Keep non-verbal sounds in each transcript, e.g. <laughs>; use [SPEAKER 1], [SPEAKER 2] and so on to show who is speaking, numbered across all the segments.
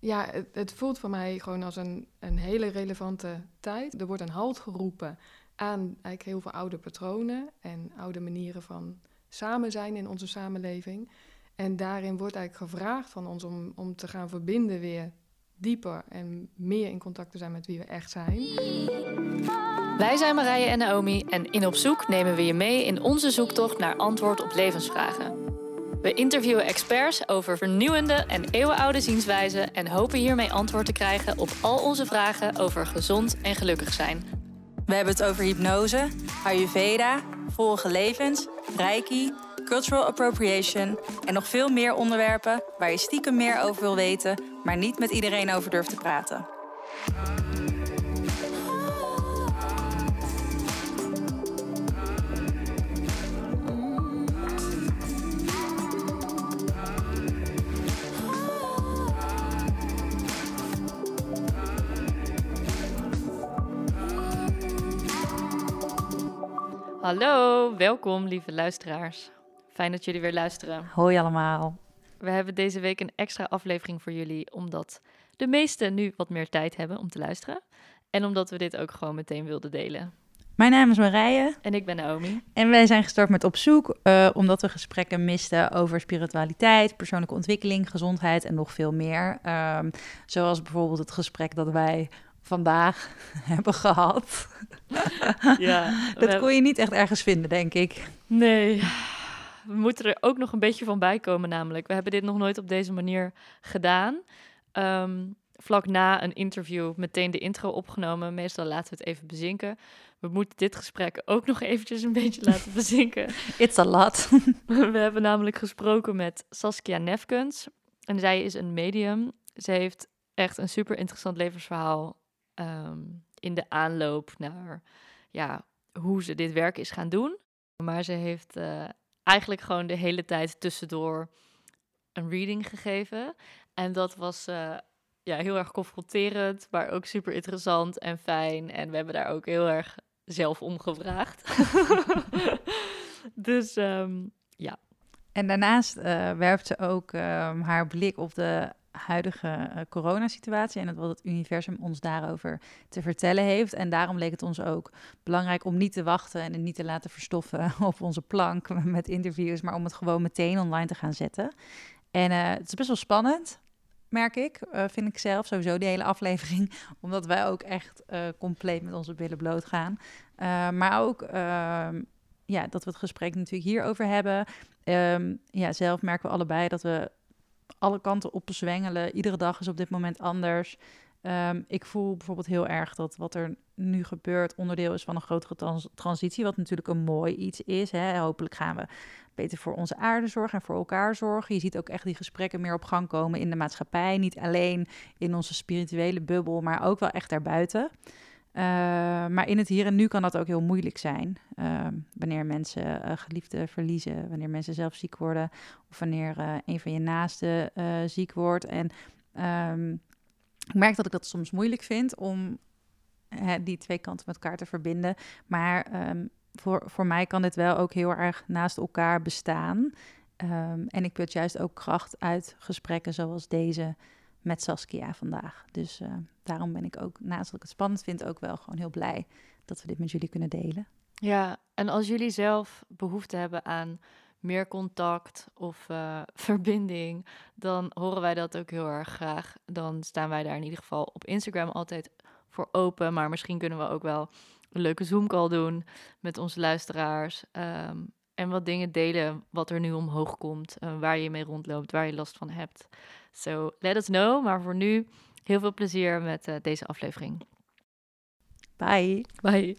[SPEAKER 1] ja, het, het voelt voor mij gewoon als een, een hele relevante tijd. Er wordt een halt geroepen aan eigenlijk heel veel oude patronen en oude manieren van samen zijn in onze samenleving. En daarin wordt eigenlijk gevraagd van ons om, om te gaan verbinden weer dieper en meer in contact te zijn met wie we echt zijn.
[SPEAKER 2] Wij zijn Marije en Naomi en in Op Zoek nemen we je mee in onze zoektocht naar antwoord op levensvragen. We interviewen experts over vernieuwende en eeuwenoude zienswijzen en hopen hiermee antwoord te krijgen op al onze vragen over gezond en gelukkig zijn.
[SPEAKER 3] We hebben het over hypnose, Ayurveda, vorige levens, Reiki, cultural appropriation en nog veel meer onderwerpen waar je stiekem meer over wil weten, maar niet met iedereen over durft te praten.
[SPEAKER 2] Hallo, welkom lieve luisteraars. Fijn dat jullie weer luisteren.
[SPEAKER 3] Hoi allemaal.
[SPEAKER 2] We hebben deze week een extra aflevering voor jullie, omdat de meesten nu wat meer tijd hebben om te luisteren. En omdat we dit ook gewoon meteen wilden delen.
[SPEAKER 3] Mijn naam is Marije.
[SPEAKER 2] En ik ben Naomi.
[SPEAKER 3] En wij zijn gestart met Op Zoek, uh, omdat we gesprekken misten over spiritualiteit, persoonlijke ontwikkeling, gezondheid en nog veel meer. Um, zoals bijvoorbeeld het gesprek dat wij vandaag <laughs> hebben gehad. <laughs> Ja, dat kon je niet echt ergens vinden, denk ik.
[SPEAKER 2] Nee, we moeten er ook nog een beetje van bij komen, namelijk. We hebben dit nog nooit op deze manier gedaan. Um, vlak na een interview meteen de intro opgenomen. Meestal laten we het even bezinken. We moeten dit gesprek ook nog eventjes een beetje laten bezinken. <laughs>
[SPEAKER 3] It's a lot.
[SPEAKER 2] we hebben namelijk gesproken met Saskia Nefkens. En zij is een medium. Ze heeft echt een super interessant levensverhaal um, in de aanloop naar ja, hoe ze dit werk is gaan doen. Maar ze heeft uh, eigenlijk gewoon de hele tijd tussendoor een reading gegeven. En dat was uh, ja, heel erg confronterend, maar ook super interessant en fijn. En we hebben daar ook heel erg zelf om gevraagd. <laughs> <laughs> dus um, ja.
[SPEAKER 3] En daarnaast uh, werpt ze ook um, haar blik op de huidige uh, coronasituatie en wat het universum ons daarover te vertellen heeft. En daarom leek het ons ook belangrijk om niet te wachten en het niet te laten verstoffen <laughs> op onze plank <laughs> met interviews, maar om het gewoon meteen online te gaan zetten. En uh, het is best wel spannend, merk ik, uh, vind ik zelf sowieso die hele aflevering, <laughs> omdat wij ook echt compleet met onze billen bloot gaan. maar ook ehm, ja, dat we het gesprek natuurlijk hierover hebben. Um, ja, zelf merken we allebei dat we alle kanten op zwengelen. Iedere dag is op dit moment anders. Um, ik voel bijvoorbeeld heel erg dat wat er nu gebeurt onderdeel is van een grotere trans transitie, wat natuurlijk een mooi iets is. Hè. Hopelijk gaan we beter voor onze aarde zorgen en voor elkaar zorgen. Je ziet ook echt die gesprekken meer op gang komen in de maatschappij. Niet alleen in onze spirituele bubbel, maar ook wel echt daarbuiten. Uh, maar in het hier en nu kan dat ook heel moeilijk zijn. Uh, wanneer mensen uh, geliefden verliezen, wanneer mensen zelf ziek worden, of wanneer eh, een van je naasten ziek wordt. En um, ik merk dat ik dat soms moeilijk vind om die twee kanten met elkaar te verbinden. Maar um, voor, voor mij kan dit wel ook heel erg naast elkaar bestaan. En ik put juist ook kracht uit gesprekken zoals deze met Saskia vandaag. Dus uh, daarom ben ik ook, naast dat ik het spannend vind, ook wel gewoon heel blij dat we dit met jullie kunnen delen.
[SPEAKER 2] Ja, en als jullie zelf behoefte hebben aan meer contact of uh, <laughs> verbinding, dan horen wij dat ook heel erg graag. Dan staan wij daar in ieder geval op Instagram altijd voor open. Maar misschien kunnen we ook wel een leuke Zoom-call doen met onze luisteraars. Um, en wat dingen delen wat er nu omhoog komt, uh, waar je mee rondloopt, waar je last van hebt. So let us know. Maar voor nu heel veel plezier met uh, deze aflevering.
[SPEAKER 3] Bye.
[SPEAKER 2] Bye.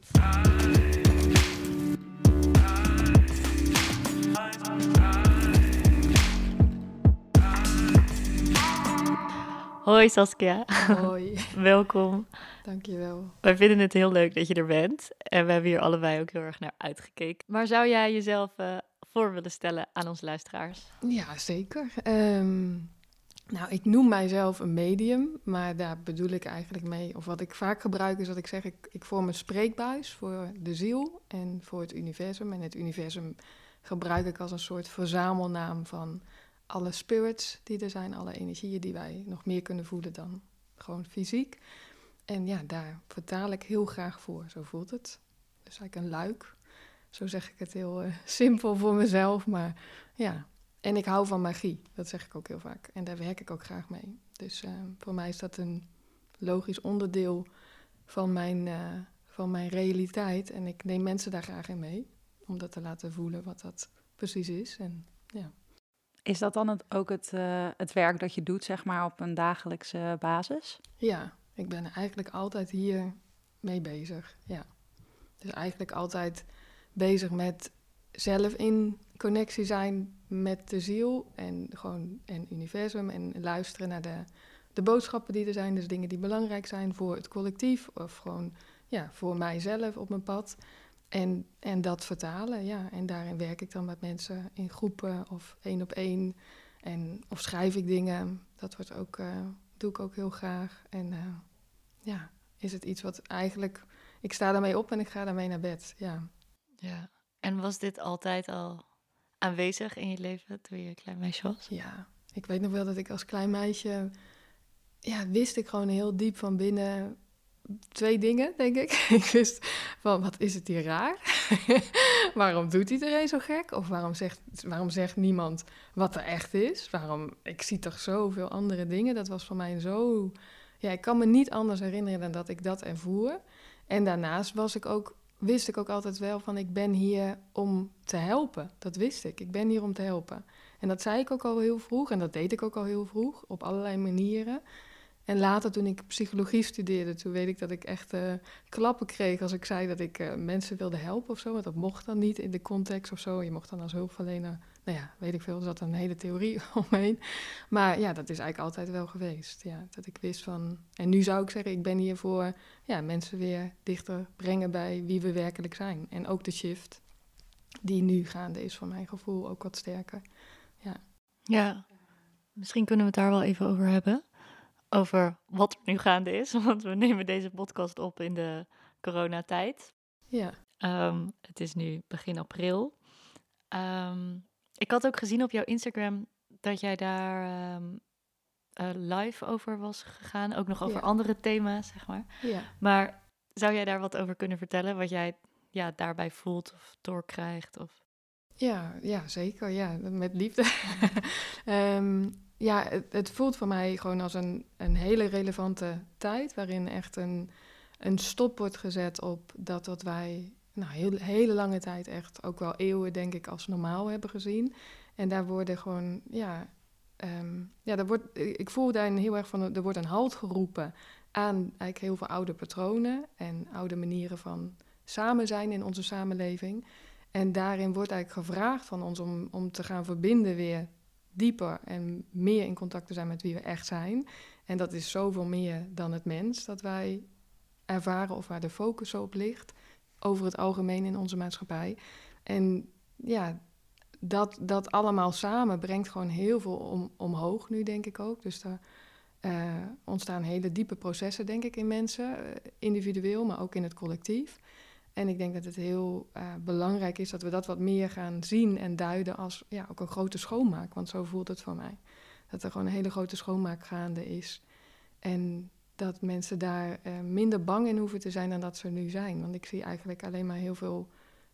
[SPEAKER 2] Hoi Saskia.
[SPEAKER 1] Hoi. <laughs>
[SPEAKER 2] Welkom.
[SPEAKER 1] Dankjewel.
[SPEAKER 2] Wij vinden het heel leuk dat je er bent. En we hebben hier allebei ook heel erg naar uitgekeken. Maar zou jij jezelf uh, voor willen stellen aan onze luisteraars?
[SPEAKER 1] Ja, zeker. Um, nou, ik noem mijzelf een medium, maar daar bedoel ik eigenlijk mee. Of wat ik vaak gebruik is dat ik zeg, ik, ik vorm een spreekbuis voor de ziel en voor het universum. En het universum gebruik ik als een soort verzamelnaam van alle spirits die er zijn, alle energieën die wij nog meer kunnen voelen dan gewoon fysiek. En ja, daar vertaal ik heel graag voor. Zo voelt het. Dus eigenlijk een luik. Zo zeg ik het heel uh, simpel voor mezelf. Maar ja, en ik hou van magie. Dat zeg ik ook heel vaak. En daar werk ik ook graag mee. Dus uh, voor mij is dat een logisch onderdeel van mijn, uh, van mijn realiteit. En ik neem mensen daar graag in mee. Om dat te laten voelen wat dat precies is. En, ja.
[SPEAKER 3] Is dat dan het, ook het, uh, het werk dat je doet, zeg maar, op een dagelijkse basis?
[SPEAKER 1] Ja, ik ben eigenlijk altijd hier mee bezig. Ja. Dus eigenlijk altijd bezig met zelf in connectie zijn met de ziel en gewoon en universum en luisteren naar de, de boodschappen die er zijn, dus dingen die belangrijk zijn voor het collectief of gewoon ja, voor mijzelf op mijn pad. En, en dat vertalen, ja. En daarin werk ik dan met mensen in groepen of één op één. En, of schrijf ik dingen. Dat wordt ook, uh, doe ik ook heel graag. En uh, ja, is het iets wat eigenlijk... Ik sta daarmee op en ik ga daarmee naar bed, ja.
[SPEAKER 2] Ja, en was dit altijd al aanwezig in je leven toen je een klein meisje was?
[SPEAKER 1] Ja, ik weet nog wel dat ik als klein meisje... Ja, wist ik gewoon heel diep van binnen twee dingen, denk ik. <laughs> ik wist van, wat is het hier raar? <laughs> waarom doet iedereen zo gek? Of waarom zegt, waarom zegt niemand wat er echt is? Waarom, ik zie toch zoveel andere dingen. Dat was voor mij zo... Ja, ik kan me niet anders herinneren dan dat ik dat ervoer. En daarnaast was ik ook, wist ik ook altijd wel van, ik ben hier om te helpen. Dat wist ik. Ik ben hier om te helpen. En dat zei ik ook al heel vroeg. En dat deed ik ook al heel vroeg, op allerlei manieren. En later, toen ik psychologie studeerde, toen weet ik dat ik echt uh, klappen kreeg als ik zei dat ik uh, mensen wilde helpen of zo. Want dat mocht dan niet in de context of zo. Je mocht dan als hulpverlener, nou ja, weet ik veel, er zat een hele theorie <laughs> omheen. Maar ja, dat is eigenlijk altijd wel geweest. Ja, dat ik wist van. En nu zou ik zeggen, ik ben hier voor ja, mensen weer dichter brengen bij wie we werkelijk zijn. En ook de shift die nu gaande is, voor mijn gevoel, ook wat sterker. Ja.
[SPEAKER 2] Ja, misschien kunnen we het daar wel even over hebben over wat nu gaande is. <laughs> Want we nemen deze podcast op in de coronatijd.
[SPEAKER 1] Ja.
[SPEAKER 2] Um, het is nu begin april. Um, ik had ook gezien op jouw Instagram dat jij daar um, uh, live over was gegaan. Ook nog over
[SPEAKER 1] Ja.
[SPEAKER 2] andere thema's, zeg maar.
[SPEAKER 1] Ja.
[SPEAKER 2] Maar zou jij daar wat over kunnen vertellen? Wat jij ja, daarbij voelt of doorkrijgt? Of...
[SPEAKER 1] Ja, ja, zeker. Ja, met liefde. <laughs> Ehm, ja, het, het voelt voor mij gewoon als een, een hele relevante tijd. Waarin echt een, een stop wordt gezet op dat wat wij nou, heel, hele lange tijd echt ook wel eeuwen, denk ik, als normaal hebben gezien. En daar worden gewoon, ja, ehm, ja daar wordt, ik voel daarin heel erg van, er wordt een halt geroepen aan eigenlijk heel veel oude patronen en oude manieren van samen zijn in onze samenleving. En daarin wordt eigenlijk gevraagd van ons om, om te gaan verbinden weer dieper en meer in contact te zijn met wie we echt zijn. En dat is zoveel meer dan het mens dat wij ervaren of waar de focus op ligt. Over het algemeen in onze maatschappij. En ja, dat, dat allemaal samen brengt gewoon heel veel om, omhoog nu, denk ik ook. Dus daar uh, ontstaan hele diepe processen, denk ik, in mensen. Uh, individueel, maar ook in het collectief. En ik denk dat het heel uh, belangrijk is dat we dat wat meer gaan zien en duiden als ja, ook een grote schoonmaak. Want zo voelt het voor mij. Dat er gewoon een hele grote schoonmaak gaande is. En dat mensen daar uh, minder bang in hoeven te zijn dan dat ze nu zijn. Want ik zie eigenlijk alleen maar heel veel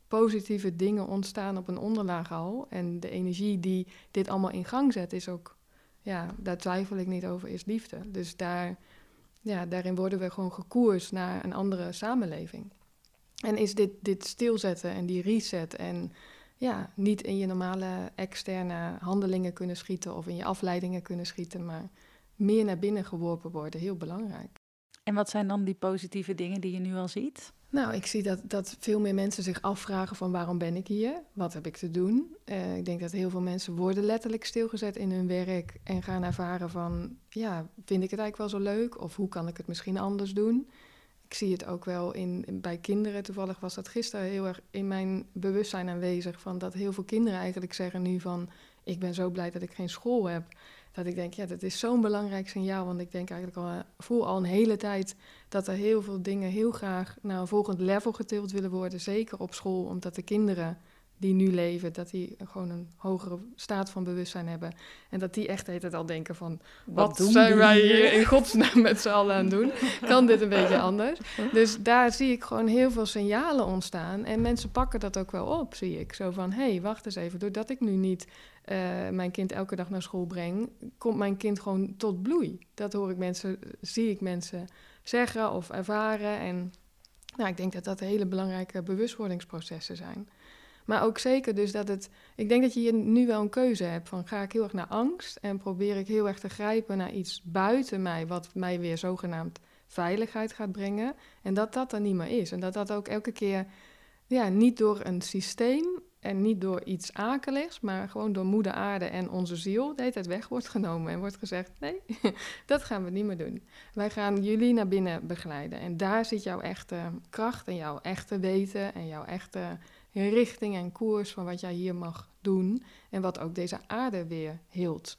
[SPEAKER 1] positieve dingen ontstaan op een onderlaag al. En de energie die dit allemaal in gang zet is ook, ja, daar twijfel ik niet over, is liefde. Dus daar, ja, daarin worden we gewoon gekoerst naar een andere samenleving. En is dit, dit stilzetten en die reset en ja, niet in je normale externe handelingen kunnen schieten of in je afleidingen kunnen schieten, maar meer naar binnen geworpen worden, heel belangrijk.
[SPEAKER 3] En wat zijn dan die positieve dingen die je nu al ziet?
[SPEAKER 1] Nou, ik zie dat, dat veel meer mensen zich afvragen van waarom ben ik hier? Wat heb ik te doen? Uh, ik denk dat heel veel mensen worden letterlijk stilgezet in hun werk en gaan ervaren van, ja, vind ik het eigenlijk wel zo leuk? Of hoe kan ik het misschien anders doen? Ik zie het ook wel in, in, bij kinderen. Toevallig was dat gisteren heel erg in mijn bewustzijn aanwezig. Van dat heel veel kinderen eigenlijk zeggen nu van... ik ben zo blij dat ik geen school heb. Dat ik denk, ja, dat is zo'n belangrijk signaal. Want ik denk eigenlijk al, voel al een hele tijd... dat er heel veel dingen heel graag naar een volgend level getild willen worden. Zeker op school, omdat de kinderen die nu leven, dat die gewoon een hogere staat van bewustzijn hebben. En dat die echt tijd al denken van, wat,
[SPEAKER 3] doen
[SPEAKER 1] zijn
[SPEAKER 3] die
[SPEAKER 1] wij
[SPEAKER 3] hier?
[SPEAKER 1] hier in godsnaam met z'n allen aan het doen? Kan dit een beetje anders? Dus daar zie ik gewoon heel veel signalen ontstaan. En mensen pakken dat ook wel op, zie ik. Zo van, hé, hey, wacht eens even, doordat ik nu niet eh, mijn kind elke dag naar school breng, komt mijn kind gewoon tot bloei. Dat hoor ik mensen, zie ik mensen zeggen of ervaren. En nou, ik denk dat dat hele belangrijke bewustwordingsprocessen zijn. Maar ook zeker dus dat het... Ik denk dat je hier nu wel een keuze hebt van... ga ik heel erg naar angst en probeer ik heel erg te grijpen naar iets buiten mij... wat mij weer zogenaamd veiligheid gaat brengen. En dat dat er niet meer is. En dat dat ook elke keer ja, niet door een systeem en niet door iets akeligs... maar gewoon door moeder aarde en onze ziel de hele tijd weg wordt genomen. En wordt gezegd, nee, <laughs> dat gaan we niet meer doen. Wij gaan jullie naar binnen begeleiden. En daar zit jouw echte kracht en jouw echte weten en jouw echte richting en koers van wat jij hier mag doen. En wat ook deze aarde weer hield,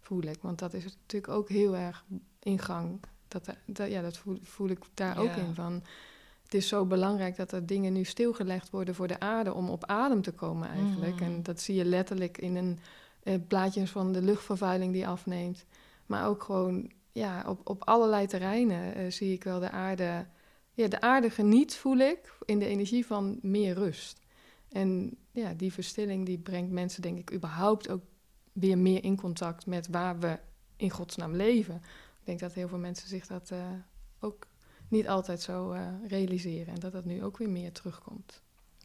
[SPEAKER 1] voel ik. Want dat is natuurlijk ook heel erg in gang. Dat, dat, ja, dat voel, voel ik daar ook in van. Het is zo belangrijk dat er dingen nu stilgelegd worden voor de aarde om op adem te komen eigenlijk.
[SPEAKER 2] Mm.
[SPEAKER 1] En dat zie je letterlijk in een eh, plaatjes van de luchtvervuiling die afneemt. Maar ook gewoon ja, op, op allerlei terreinen eh, zie ik wel de aarde. Ja, de aarde geniet, voel ik, in de energie van meer rust. En ja, die verstilling die brengt mensen, denk ik, überhaupt ook weer meer in contact met waar we in godsnaam leven. Ik denk dat heel veel mensen zich dat eh, ook niet altijd zo eh, realiseren. En dat dat nu ook weer meer terugkomt.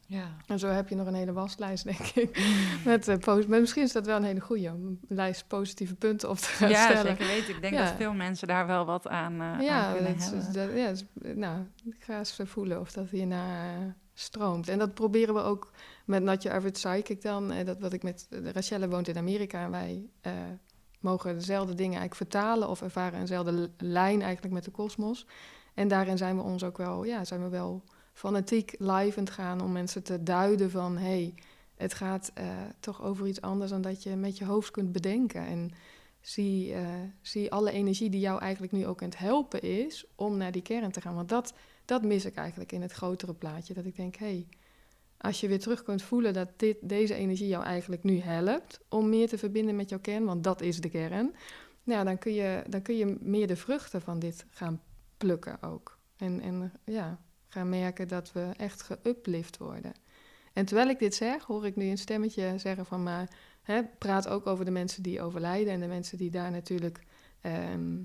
[SPEAKER 2] Ja.
[SPEAKER 1] En zo heb je nog een hele waslijst, denk ik. <laughs> Met, eh, post- maar misschien is dat wel een hele goede een lijst positieve punten op te gaan
[SPEAKER 3] Ja,
[SPEAKER 1] stellen.
[SPEAKER 3] zeker weten. Ik denk
[SPEAKER 1] Ja.
[SPEAKER 3] dat veel mensen daar wel wat aan, aan
[SPEAKER 1] Ja,
[SPEAKER 3] kunnen
[SPEAKER 1] dat
[SPEAKER 3] hebben.
[SPEAKER 1] dat- ja, nou, ik ga eens voelen of dat hierna eh, stroomt. En dat proberen we ook met Your Average Psychic dan. dat wat ik met Rachelle woont in Amerika en wij mogen dezelfde dingen eigenlijk vertalen of ervaren eenzelfde lijn eigenlijk met de kosmos. En daarin zijn we ons ook wel, ja, zijn we wel fanatiek live aan het gaan om mensen te duiden van hey, het gaat eh, toch over iets anders dan dat je met je hoofd kunt bedenken. En zie, eh, zie alle energie die jou eigenlijk nu ook aan helpen is om naar die kern te gaan. Want dat, dat mis ik eigenlijk in het grotere plaatje. Dat ik denk, hé, hey, als je weer terug kunt voelen dat dit, deze energie jou eigenlijk nu helpt om meer te verbinden met jouw kern, want dat is de kern. Nou, dan kun je, dan kun je meer de vruchten van dit gaan plukken ook. En, en ja, gaan merken dat we echt geuplift worden. En terwijl ik dit zeg, hoor ik nu een stemmetje zeggen van... maar hè, praat ook over de mensen die overlijden... en de mensen die daar natuurlijk ehm,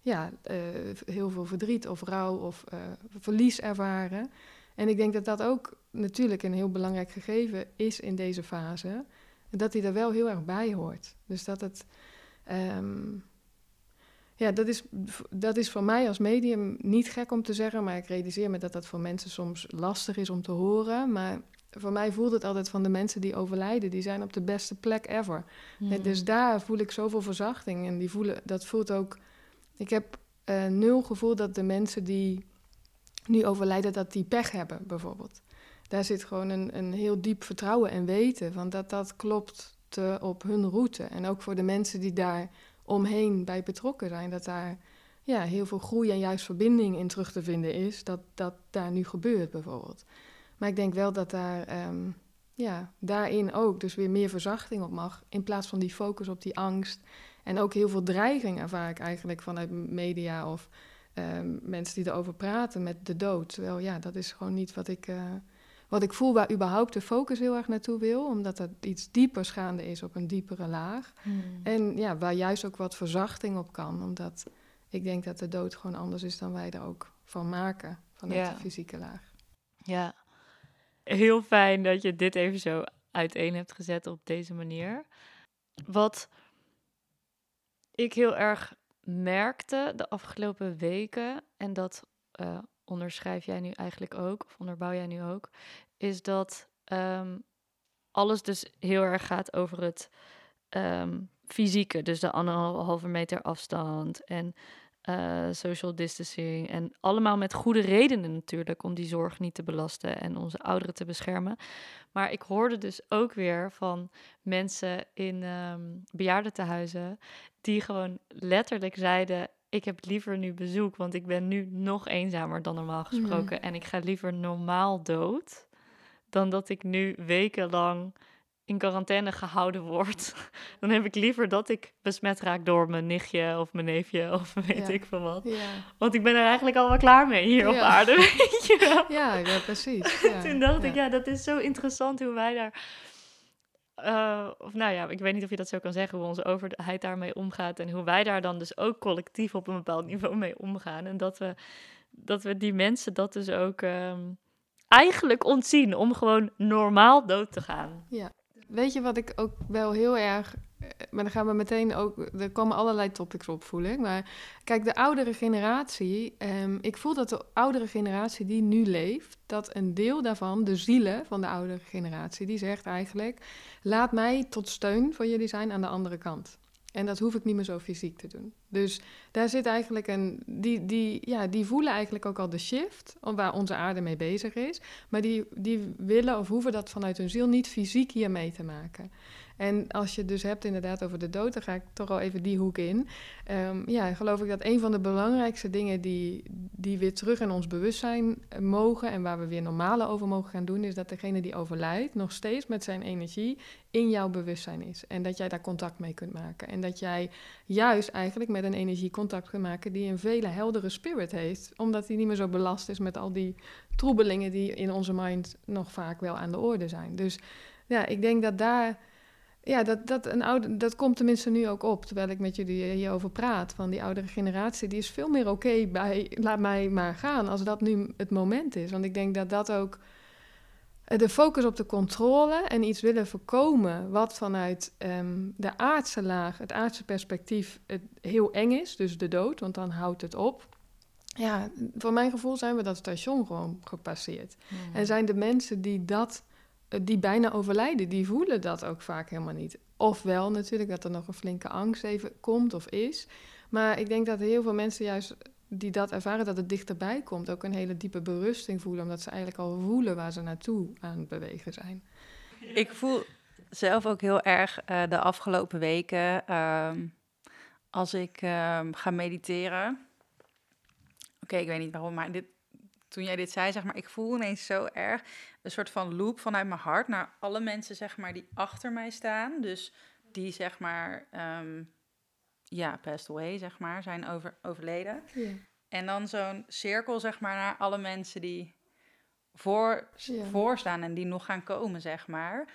[SPEAKER 1] ja, eh, heel veel verdriet of rouw of eh, verlies ervaren. En ik denk dat dat ook natuurlijk een heel belangrijk gegeven is in deze fase... dat die er wel heel erg bij hoort. Dus dat het... ehm, ja, dat is, dat is voor mij als medium niet gek om te zeggen, maar ik realiseer me dat dat voor mensen soms lastig is om te horen. Maar voor mij voelt het altijd van de mensen die overlijden, die zijn op de beste plek ever.
[SPEAKER 2] Hmm.
[SPEAKER 1] Dus daar voel ik zoveel verzachting en die voelen, dat voelt ook. Ik heb eh, nul gevoel dat de mensen die nu overlijden, dat die pech hebben, bijvoorbeeld. Daar zit gewoon een, een heel diep vertrouwen en weten van dat dat klopt te, op hun route. En ook voor de mensen die daar omheen bij betrokken zijn, dat daar ja, heel veel groei en juist verbinding in terug te vinden is, dat dat daar nu gebeurt bijvoorbeeld. Maar ik denk wel dat daar, ehm, ja, daarin ook dus weer meer verzachting op mag, in plaats van die focus op die angst. En ook heel veel dreiging ervaar ik eigenlijk vanuit media of ehm, mensen die erover praten met de dood. Terwijl ja, dat is gewoon niet wat ik, eh, wat ik voel waar überhaupt de focus heel erg naartoe wil, omdat er iets dieper gaande is op een diepere laag.
[SPEAKER 2] Hmm.
[SPEAKER 1] En ja, waar juist ook wat verzachting op kan, omdat ik denk dat de dood gewoon anders is dan wij er ook van maken, vanuit
[SPEAKER 2] Ja.
[SPEAKER 1] de fysieke laag.
[SPEAKER 2] Ja, heel fijn dat je dit even zo uiteen hebt gezet op deze manier. Wat ik heel erg merkte de afgelopen weken, en dat eh, onderschrijf jij nu eigenlijk ook, of onderbouw jij nu ook, is dat ehm, alles dus heel erg gaat over het ehm, fysieke. Dus de anderhalve meter afstand en eh, social distancing. En allemaal met goede redenen natuurlijk om die zorg niet te belasten en onze ouderen te beschermen. Maar ik hoorde dus ook weer van mensen in ehm bejaardentehuizen die gewoon letterlijk zeiden: Ik heb liever nu bezoek, want ik ben nu nog eenzamer dan normaal gesproken. En ik ga liever normaal dood dan dat ik nu wekenlang in quarantaine gehouden word. <laughs> Dan heb ik liever dat ik besmet raak door mijn nichtje of mijn neefje of <laughs> weet
[SPEAKER 1] Ja.
[SPEAKER 2] ik veel wat.
[SPEAKER 1] Ja,
[SPEAKER 2] Want ik ben er eigenlijk al wel klaar mee hier op aarde, <laughs> weet je wel.
[SPEAKER 1] ja, ja precies. Ja,
[SPEAKER 2] Toen dacht ik,
[SPEAKER 1] ja,
[SPEAKER 2] dat is zo interessant hoe wij daar... eh, of nou ja, ik weet niet of je dat zo kan zeggen, hoe onze overheid daarmee omgaat. En hoe wij daar dan dus ook collectief op een bepaald niveau mee omgaan. En dat we, dat we die mensen dat dus ook ehm, eigenlijk ontzien om gewoon normaal dood te gaan.
[SPEAKER 1] Weet je wat ik ook wel heel erg. Eh, Maar dan gaan we meteen ook. Er komen allerlei topics op, voel ik. Maar kijk, de oudere generatie. ehm, ik voel dat de oudere generatie die nu leeft. Dat een deel daarvan, de zielen van de oudere generatie. die zegt eigenlijk. Laat mij tot steun voor jullie zijn aan de andere kant. En dat hoef ik niet meer zo fysiek te doen. Dus daar zit eigenlijk een. Die, die, ja, die voelen eigenlijk ook al de shift. Waar onze aarde mee bezig is. Maar die, die willen of hoeven dat vanuit hun ziel niet fysiek hier mee te maken. En als je het dus hebt inderdaad over de dood, dan ga ik toch al even die hoek in. Ehm, ja, geloof ik dat een van de belangrijkste dingen die, die weer terug in ons bewustzijn eh, mogen en waar we weer normale over mogen gaan doen, is dat degene die overlijdt nog steeds met zijn energie in jouw bewustzijn is. En dat jij daar contact mee kunt maken. En dat jij juist eigenlijk met een energie contact kunt maken die een vele heldere spirit heeft, omdat hij niet meer zo belast is met al die troebelingen die in onze mind nog vaak wel aan de orde zijn. Dus ja, ik denk dat daar. Ja, dat, dat, een oude, dat komt tenminste nu ook op, terwijl ik met jullie hierover praat. Van die oudere generatie, die is veel meer oké bij laat mij maar gaan, als dat nu het moment is. Want ik denk dat dat ook eh, de focus op de controle en iets willen voorkomen wat vanuit ehm, de aardse laag, het aardse perspectief, het heel eng is, dus de dood, want dan houdt het op. Ja, voor mijn gevoel zijn we dat station gewoon gepasseerd. En zijn de mensen die dat, die bijna overlijden, die voelen dat ook vaak helemaal niet. Ofwel natuurlijk dat er nog een flinke angst even komt of is. Maar ik denk dat heel veel mensen juist die dat ervaren, dat het dichterbij komt, ook een hele diepe berusting voelen, omdat ze eigenlijk al voelen waar ze naartoe aan het bewegen zijn.
[SPEAKER 3] Ik voel zelf ook heel erg eh, de afgelopen weken, ehm, als ik ehm, ga mediteren. Oké, ik weet niet waarom, maar dit, toen jij dit zei, zeg maar, ik voel ineens zo erg een soort van loop vanuit mijn hart naar alle mensen, zeg maar, die achter mij staan. Dus die, zeg maar, ehm, ja, passed away, zeg maar, zijn over, overleden. En dan zo'n cirkel, zeg maar, naar alle mensen die voor, voor staan en die nog gaan komen, zeg maar.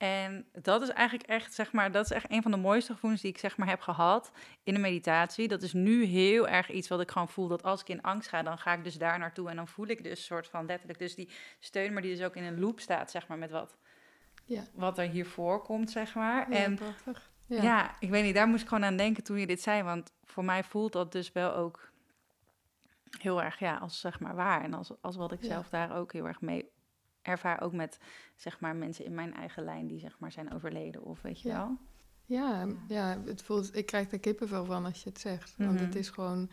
[SPEAKER 3] En dat is eigenlijk echt, zeg maar, dat is echt een van de mooiste gevoelens die ik, zeg maar, heb gehad in de meditatie. Dat is nu heel erg iets wat ik gewoon voel, dat als ik in angst ga, dan ga ik dus daar naartoe en dan voel ik dus soort van letterlijk dus die steun, maar die dus ook in een loop staat, zeg maar, met wat,
[SPEAKER 1] Ja.
[SPEAKER 3] wat er hiervoor komt, zeg maar.
[SPEAKER 1] Ja,
[SPEAKER 3] en
[SPEAKER 1] prachtig.
[SPEAKER 3] ja. ik weet niet, daar moest ik gewoon aan denken toen je dit zei. Want voor mij voelt dat dus wel ook heel erg, ja, als zeg maar waar. En als, als wat ik
[SPEAKER 1] Ja.
[SPEAKER 3] zelf daar ook heel erg mee ervaar. Ook met, zeg maar, mensen in mijn eigen lijn die, zeg maar, zijn overleden of weet je
[SPEAKER 1] Ja.
[SPEAKER 3] wel.
[SPEAKER 1] Ja, ja, het voelt, ik krijg er kippenvel van als je het zegt. Want
[SPEAKER 3] Mhm.
[SPEAKER 1] het is gewoon,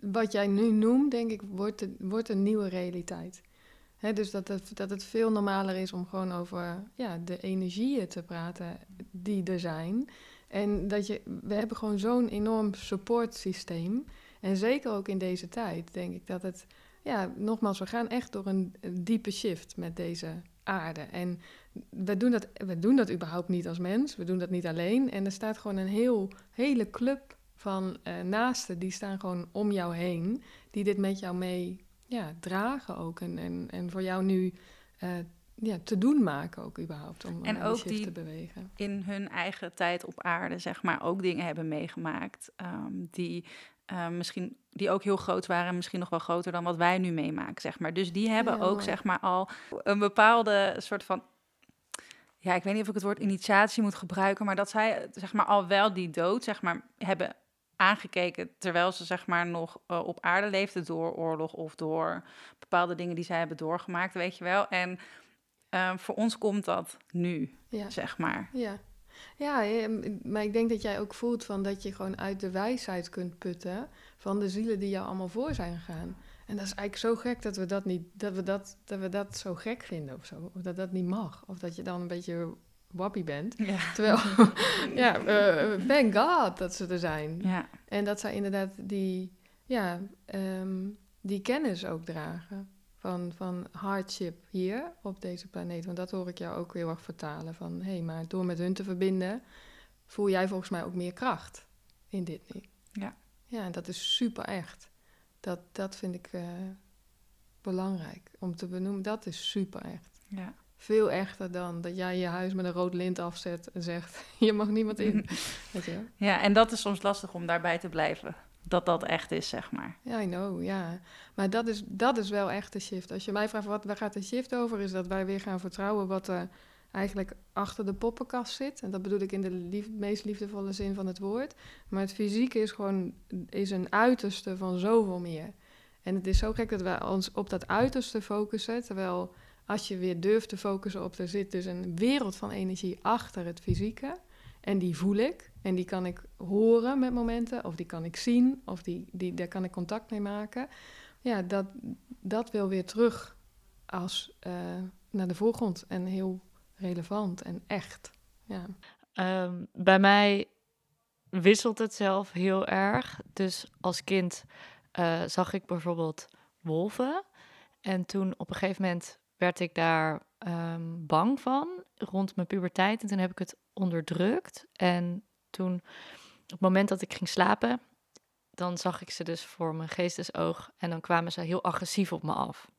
[SPEAKER 1] wat jij nu noemt, denk ik, wordt, het, wordt een nieuwe realiteit. Dus dat het, dat het veel normaler is om gewoon over ja, de energieën te praten die er zijn. En dat je, we hebben gewoon zo'n enorm supportsysteem. En zeker ook in deze tijd, denk ik dat het, ja, nogmaals, we gaan echt door een, diepe shift met deze aarde. En we doen, dat, we doen dat überhaupt niet als mens, we doen dat niet alleen. En er staat gewoon een heel, hele club van eh, naasten, die staan gewoon om jou heen, die dit met jou mee ja, dragen ook. En, en, en voor jou nu eh, ja, te doen maken ook überhaupt, om
[SPEAKER 3] En
[SPEAKER 1] aan
[SPEAKER 3] ook
[SPEAKER 1] die shift te bewegen.
[SPEAKER 3] In hun eigen tijd op aarde, zeg maar, ook dingen hebben meegemaakt. ehm, die eh, misschien, die ook heel groot waren en misschien nog wel groter dan wat wij nu meemaken, zeg maar. Dus die hebben
[SPEAKER 1] Ja,
[SPEAKER 3] ook, zeg maar, al een bepaalde soort van ja, ik weet niet of ik het woord initiatie moet gebruiken, maar dat zij zeg maar al wel die dood zeg maar hebben aangekeken terwijl ze zeg maar nog eh, op aarde leefden door oorlog of door bepaalde dingen die zij hebben doorgemaakt, weet je wel. En eh, voor ons komt dat nu,
[SPEAKER 1] Ja.
[SPEAKER 3] zeg maar.
[SPEAKER 1] Ja. Ja, maar ik denk dat jij ook voelt van dat je gewoon uit de wijsheid kunt putten van de zielen die jou allemaal voor zijn gegaan. En dat is eigenlijk zo gek dat we dat niet, dat we dat, dat we dat zo gek vinden of zo. Of dat dat niet mag. Of dat je dan een beetje wappie bent.
[SPEAKER 3] Ja.
[SPEAKER 1] Terwijl, <laughs> ja, eh, thank God dat ze er zijn.
[SPEAKER 3] Ja,
[SPEAKER 1] En dat zij inderdaad die, ja, ehm, die kennis ook dragen van, van hardship hier op deze planeet. Want dat hoor ik jou ook heel erg vertalen. Van hé, hey, maar door met hun te verbinden, voel jij volgens mij ook meer kracht in dit nu.
[SPEAKER 3] Ja.
[SPEAKER 1] Ja, en dat is super echt. Dat, dat vind ik uh, belangrijk om te benoemen. Dat is super echt.
[SPEAKER 3] Ja.
[SPEAKER 1] Veel echter dan dat jij je huis met een rood lint afzet en zegt: <laughs> je mag niemand in. <laughs> Weet je?
[SPEAKER 3] Ja, en dat is soms lastig om daarbij te blijven. Dat dat echt is, zeg maar.
[SPEAKER 1] Ja, I know, ja. Maar dat is, dat is wel echt de shift. Als je mij vraagt wat, waar gaat de shift over, is dat wij weer gaan vertrouwen wat er eigenlijk achter de poppenkast zit. En dat bedoel ik in de lief, meest liefdevolle zin van het woord. Maar het fysieke is gewoon is een uiterste van zoveel meer. En het is zo gek dat wij ons op dat uiterste focussen, terwijl als je weer durft te focussen op, er zit dus een wereld van energie achter het fysieke. En die voel ik. En die kan ik horen met momenten, of die kan ik zien, of die, die, daar kan ik contact mee maken. Ja, dat, dat wil weer terug als, uh, naar de voorgrond en heel relevant en echt. Ja.
[SPEAKER 2] Um, bij mij wisselt het zelf heel erg. Dus als kind uh, zag ik bijvoorbeeld wolven. En toen op een gegeven moment werd ik daar um, bang van rond mijn puberteit. En toen heb ik het onderdrukt. En toen, op het moment dat ik ging slapen, dan zag ik ze dus voor mijn geestesoog. En dan kwamen ze heel agressief op me af.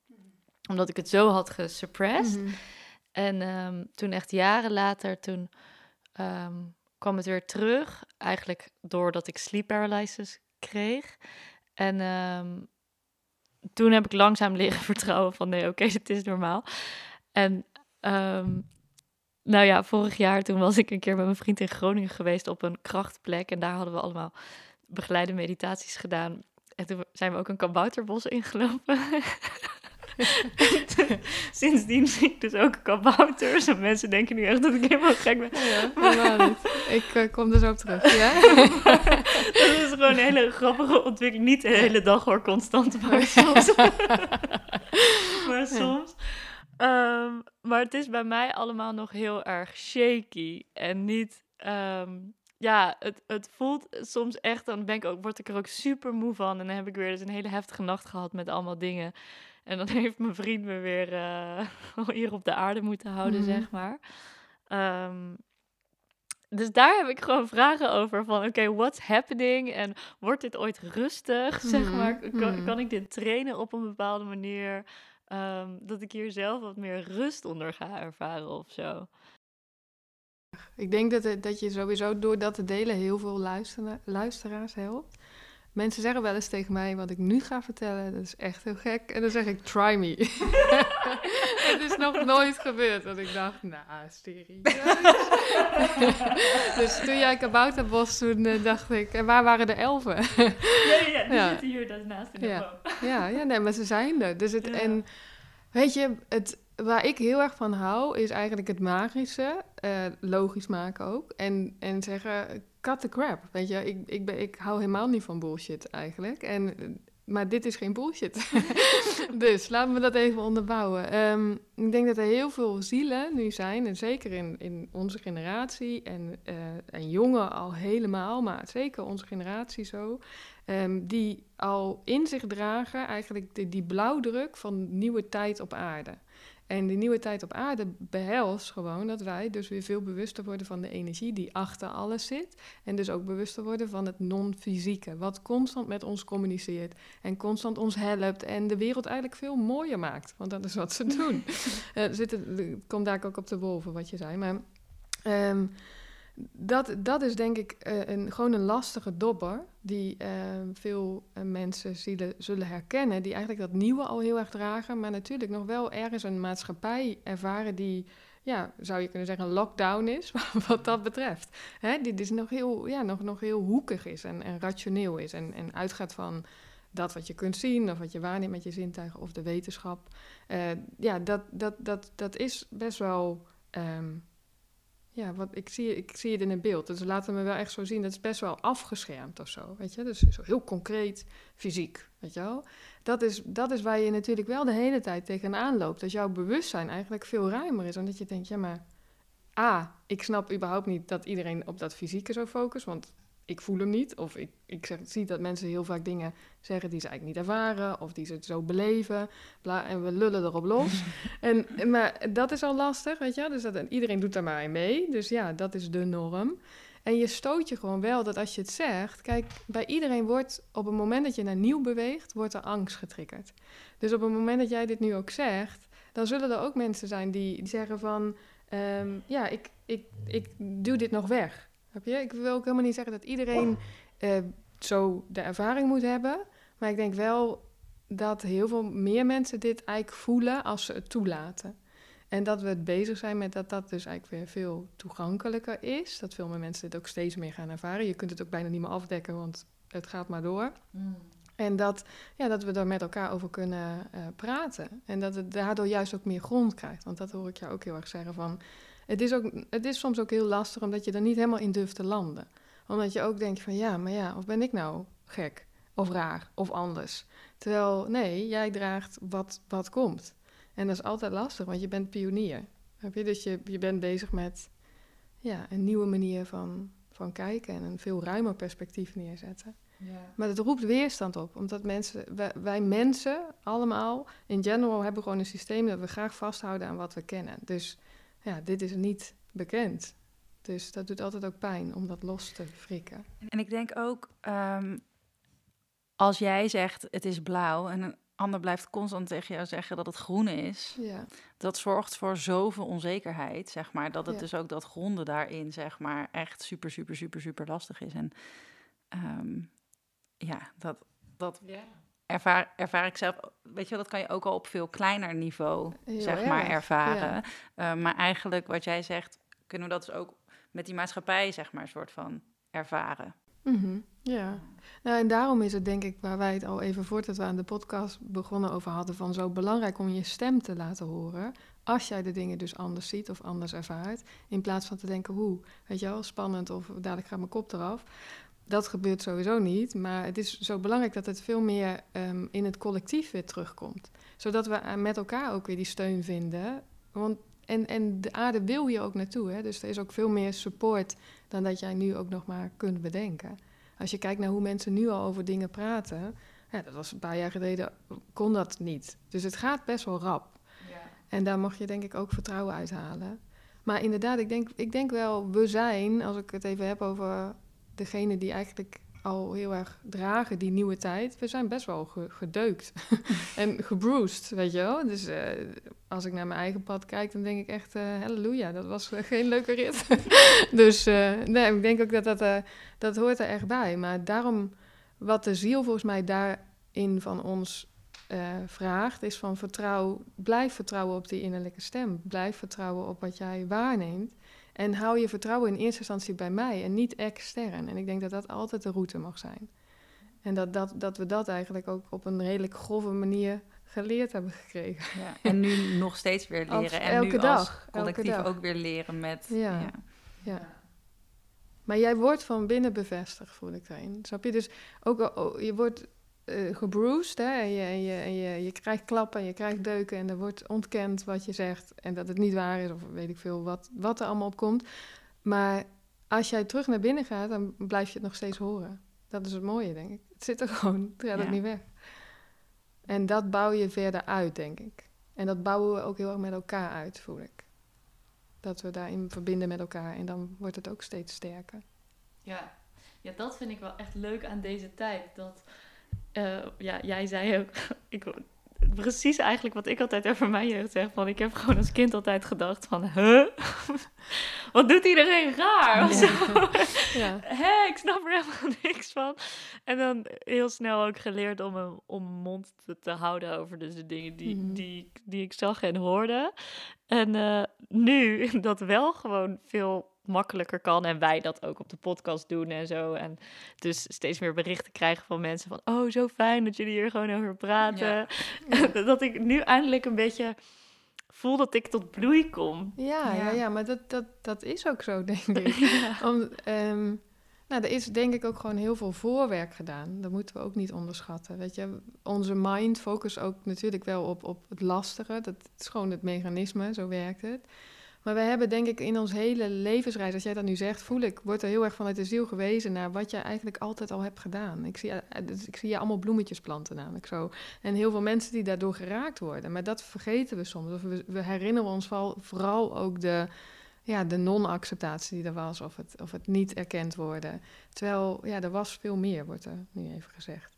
[SPEAKER 2] Omdat ik het zo had gesuppressed. Mm -hmm. En um, toen echt jaren later, toen um, kwam het weer terug. Eigenlijk doordat ik sleep paralysis kreeg. En um, toen heb ik langzaam leren <laughs> vertrouwen van nee, oké, <laughs> okay, het is normaal. En nou ja, vorig jaar toen was ik een keer met mijn vriend in Groningen geweest op een krachtplek. En daar hadden we allemaal begeleide meditaties gedaan. En toen zijn we ook een kabouterbos ingelopen. <laughs> Sindsdien zie ik dus ook kabouters. En mensen denken nu echt dat ik helemaal gek ben.
[SPEAKER 1] Ja, niet. Ik uh, kom er zo op terug, ja? <laughs>
[SPEAKER 2] dat is gewoon een hele grappige ontwikkeling. Niet de hele dag hoor, constant, maar <laughs> soms. maar soms. Um, maar het is bij mij allemaal nog heel erg shaky. En niet... Um, ja, het, het voelt soms echt, dan ben ik ook, word ik er ook super moe van. En dan heb ik weer eens een hele heftige nacht gehad met allemaal dingen. En dan <laughs> heeft mijn vriend me weer uh, <laughs> hier op de aarde moeten houden, mm -hmm. zeg maar. Um, dus daar heb ik gewoon vragen over van, oké, okay, what's happening? En wordt dit ooit rustig, <laughs> zeg maar? Kan, -hmm. kan ik dit trainen op een bepaalde manier? Um, dat ik hier zelf wat meer rust onder ga ervaren of zo.
[SPEAKER 1] Ik denk dat, dat je sowieso door dat te delen heel veel luisteraars helpt. Mensen zeggen wel eens tegen mij wat ik nu ga vertellen, dat is echt heel gek. En dan zeg ik, try me. <laughs> het is nog nooit gebeurd. Dat ik dacht, nou, serieus. <laughs> dus toen jij kabouterbos, toen uh, dacht ik, en waar waren de elfen? <laughs>
[SPEAKER 2] ja, ja, die ja. zitten hier dus naast in de
[SPEAKER 1] ja. boom. ja, ja, nee, maar ze zijn er. Dus het, ja. en weet je, het, waar ik heel erg van hou, is eigenlijk het magische, uh, logisch maken ook. En, en zeggen, cut the crap. Weet je, ik, ik, ben, ik hou helemaal niet van bullshit eigenlijk. En, maar dit is geen bullshit. <laughs> <laughs> dus laten we dat even onderbouwen. Um, ik denk dat er heel veel zielen nu zijn, en zeker in, in onze generatie en, uh, en jongen al helemaal, maar zeker onze generatie zo, um, die al in zich dragen eigenlijk de, die blauwdruk van nieuwe tijd op aarde. En die nieuwe tijd op aarde behelst gewoon dat wij dus weer veel bewuster worden van de energie die achter alles zit. En dus ook bewuster worden van het non-fysieke, wat constant met ons communiceert en constant ons helpt en de wereld eigenlijk veel mooier maakt. Want dat is wat ze <laughs> doen. uh, zitten, komt daar ook op de wolven wat je zei. Maar um, dat, dat is denk ik uh, een, gewoon een lastige dobber die uh, veel uh, mensen zielen, zullen herkennen, die eigenlijk dat nieuwe al heel erg dragen, maar natuurlijk nog wel ergens een maatschappij ervaren die, ja, zou je kunnen zeggen, een lockdown is, <laughs> wat dat betreft. Hè, die dus nog heel, ja, nog, nog heel hoekig is en, en rationeel is en, en uitgaat van dat wat je kunt zien of wat je waarneemt met je zintuigen of de wetenschap. ja, dat, dat, dat, dat is best wel... Um, ja, wat, ik, zie, ik zie het in een beeld. Dus laten we me wel echt zo zien. Dat is best wel afgeschermd of zo, weet je. Dus zo heel concreet, fysiek, weet je wel. Dat is, dat is waar je natuurlijk wel de hele tijd tegenaan loopt. Dat jouw bewustzijn eigenlijk veel ruimer is. Omdat je denkt, ja maar... A, ik snap überhaupt niet dat iedereen op dat fysieke zo focust. Want ik voel hem niet. Of ik, ik zeg, zie dat mensen heel vaak dingen zeggen die ze eigenlijk niet ervaren. Of die ze zo beleven. Bla, en we lullen erop los. <laughs> en, maar dat is al lastig, weet je. Dus dat, en iedereen doet daar maar in mee. Dus ja, dat is de norm. En je stoot je gewoon wel dat als je het zegt... Kijk, bij iedereen wordt op het moment dat je naar nieuw beweegt... wordt er angst getriggerd. Dus op het moment dat jij dit nu ook zegt... dan zullen er ook mensen zijn die, die zeggen van... ehm, ja, ik, ik, ik duw dit nog weg. Heb je? Ik wil ook helemaal niet zeggen dat iedereen eh, zo de ervaring moet hebben. Maar ik denk wel dat heel veel meer mensen dit eigenlijk voelen als ze het toelaten. En dat we het bezig zijn met dat dat dus eigenlijk weer veel toegankelijker is. Dat veel meer mensen dit ook steeds meer gaan ervaren. Je kunt het ook bijna niet meer afdekken, want het gaat maar door. En dat, ja, dat we daar met elkaar over kunnen eh, praten. En dat het daardoor juist ook meer grond krijgt. Want dat hoor ik jou ook heel erg zeggen van... Het is, ook, het is soms ook heel lastig omdat je er niet helemaal in durft te landen. Omdat je ook denkt van ja, maar ja, of ben ik nou gek? Of raar? Of anders? Terwijl, nee, jij draagt wat, wat komt. En dat is altijd lastig, want je bent pionier. Heb je? Dus je, je bent bezig met ja, een nieuwe manier van, van kijken... en een veel ruimer perspectief neerzetten.
[SPEAKER 3] Ja.
[SPEAKER 1] Maar het roept weerstand op, omdat mensen, wij, wij mensen allemaal in general hebben gewoon een systeem dat we graag vasthouden aan wat we kennen. Dus ja, dit is niet bekend. Dus dat doet altijd ook pijn om dat los te frikken.
[SPEAKER 3] En ik denk ook, ehm, als jij zegt het is blauw en een ander blijft constant tegen jou zeggen dat het groen is,
[SPEAKER 1] Ja,
[SPEAKER 3] dat zorgt voor zoveel onzekerheid, zeg maar. Dat het
[SPEAKER 1] Ja.
[SPEAKER 3] dus ook dat gronden daarin, zeg maar, echt super, super, super, super lastig is. En ehm, ja, dat, dat ervaar, ervaar ik zelf, weet je wel, dat kan je ook al op veel kleiner niveau,
[SPEAKER 1] Heel
[SPEAKER 3] zeg maar, ervaren. Eh, maar eigenlijk, wat jij zegt, kunnen we dat dus ook met die maatschappij, zeg maar, een soort van ervaren.
[SPEAKER 1] Mhm, ja. Nou, en daarom is het denk ik, waar wij het al even voordat we aan de podcast begonnen over hadden, van zo belangrijk om je stem te laten horen. Als jij de dingen dus anders ziet of anders ervaart. In plaats van te denken, hoe, weet je wel, spannend of dadelijk gaat mijn kop eraf. Dat gebeurt sowieso niet, maar het is zo belangrijk dat het veel meer ehm, in het collectief weer terugkomt. Zodat we eh, met elkaar ook weer die steun vinden. Want, en, en de aarde wil hier ook naartoe, hè? dus er is ook veel meer support dan dat jij nu ook nog maar kunt bedenken. Als je kijkt naar hoe mensen nu al over dingen praten, ja, dat was een paar jaar geleden, kon dat niet. Dus het gaat best wel rap. En daar mag je denk ik ook vertrouwen uithalen. Maar inderdaad, ik denk, ik denk wel, we zijn, als ik het even heb over degene die eigenlijk al heel erg dragen, die nieuwe tijd, we zijn best wel ge- gedeukt <laughs> en gebruised, weet je wel. Dus eh, als ik naar mijn eigen pad kijk, dan denk ik echt, eh halleluja, dat was eh, geen leuke rit. <laughs> dus nee, ik denk ook dat dat, dat hoort er echt bij. Maar daarom, wat de ziel volgens mij daarin van ons vraagt, is van vertrouw, blijf vertrouwen op die innerlijke stem. Blijf vertrouwen op wat jij waarneemt. En hou je vertrouwen in eerste instantie bij mij en niet extern. En ik denk dat dat altijd de route mag zijn. En dat, dat, dat we dat eigenlijk ook op een redelijk grove manier geleerd hebben gekregen.
[SPEAKER 3] Ja. En nu <laughs> nog steeds weer leren. En
[SPEAKER 1] elke
[SPEAKER 3] nu
[SPEAKER 1] dag,
[SPEAKER 3] als collectief
[SPEAKER 1] dag.
[SPEAKER 3] ook weer leren met...
[SPEAKER 1] Ja.
[SPEAKER 3] ja.
[SPEAKER 1] Ja. Maar jij wordt van binnen bevestigd, voel ik daarin. Snap je? Dus ook al, oh, je wordt eh gebruised hè? En, je, en, je, en je, je krijgt klappen en je krijgt deuken en er wordt ontkend wat je zegt en dat het niet waar is of weet ik veel wat, wat er allemaal op komt. Maar als jij terug naar binnen gaat, dan blijf je het nog steeds horen. Dat is het mooie, denk ik. Het zit er gewoon, het gaat ook niet weg. En dat bouw je verder uit, denk ik. En dat bouwen we ook heel erg met elkaar uit, voel ik. Dat we daarin verbinden met elkaar en dan wordt het ook steeds sterker.
[SPEAKER 2] Ja. ja, dat vind ik wel echt leuk aan deze tijd. Dat, eh, ja, jij zei ook, <laughs> ik, precies eigenlijk wat ik altijd over mijn jeugd zeg. Van, ik heb gewoon als kind altijd gedacht van, huh? <laughs> wat doet iedereen raar? Of
[SPEAKER 3] Ja. <laughs>
[SPEAKER 2] zo.
[SPEAKER 1] Ja.
[SPEAKER 2] Hé, ik snap er helemaal niks van. En dan heel snel ook geleerd om een om mijn mond te, te houden over dus de dingen die,
[SPEAKER 1] Mhm.
[SPEAKER 2] die, die ik zag en hoorde. En eh, nu dat wel gewoon veel makkelijker kan en wij dat ook op de podcast doen en zo. En dus steeds meer berichten krijgen van mensen van... oh, zo fijn dat jullie hier gewoon over praten. <laughs> dat ik nu eindelijk een beetje voel dat ik tot bloei kom.
[SPEAKER 1] Ja, ja.
[SPEAKER 3] Ja.
[SPEAKER 1] ja, maar dat, dat, dat is ook zo, denk <laughs> ik. Om, ehm, nou, er is denk ik ook gewoon heel veel voorwerk gedaan. Dat moeten we ook niet onderschatten. Weet je, onze mind focust ook natuurlijk wel op, op het lastige. Dat is gewoon het mechanisme, zo werkt het. Maar we hebben denk ik in ons hele levensreis, als jij dat nu zegt, voel ik, wordt er heel erg vanuit de ziel gewezen naar wat jij eigenlijk altijd al hebt gedaan. Ik zie, eh, dus ik zie je allemaal bloemetjes planten namelijk zo. En heel veel mensen die daardoor geraakt worden. Maar dat vergeten we soms. Of we, we herinneren ons vooral ook de, ja, de non-acceptatie die er was, of het, of het niet erkend worden. Terwijl, ja, er was veel meer, wordt er nu even gezegd.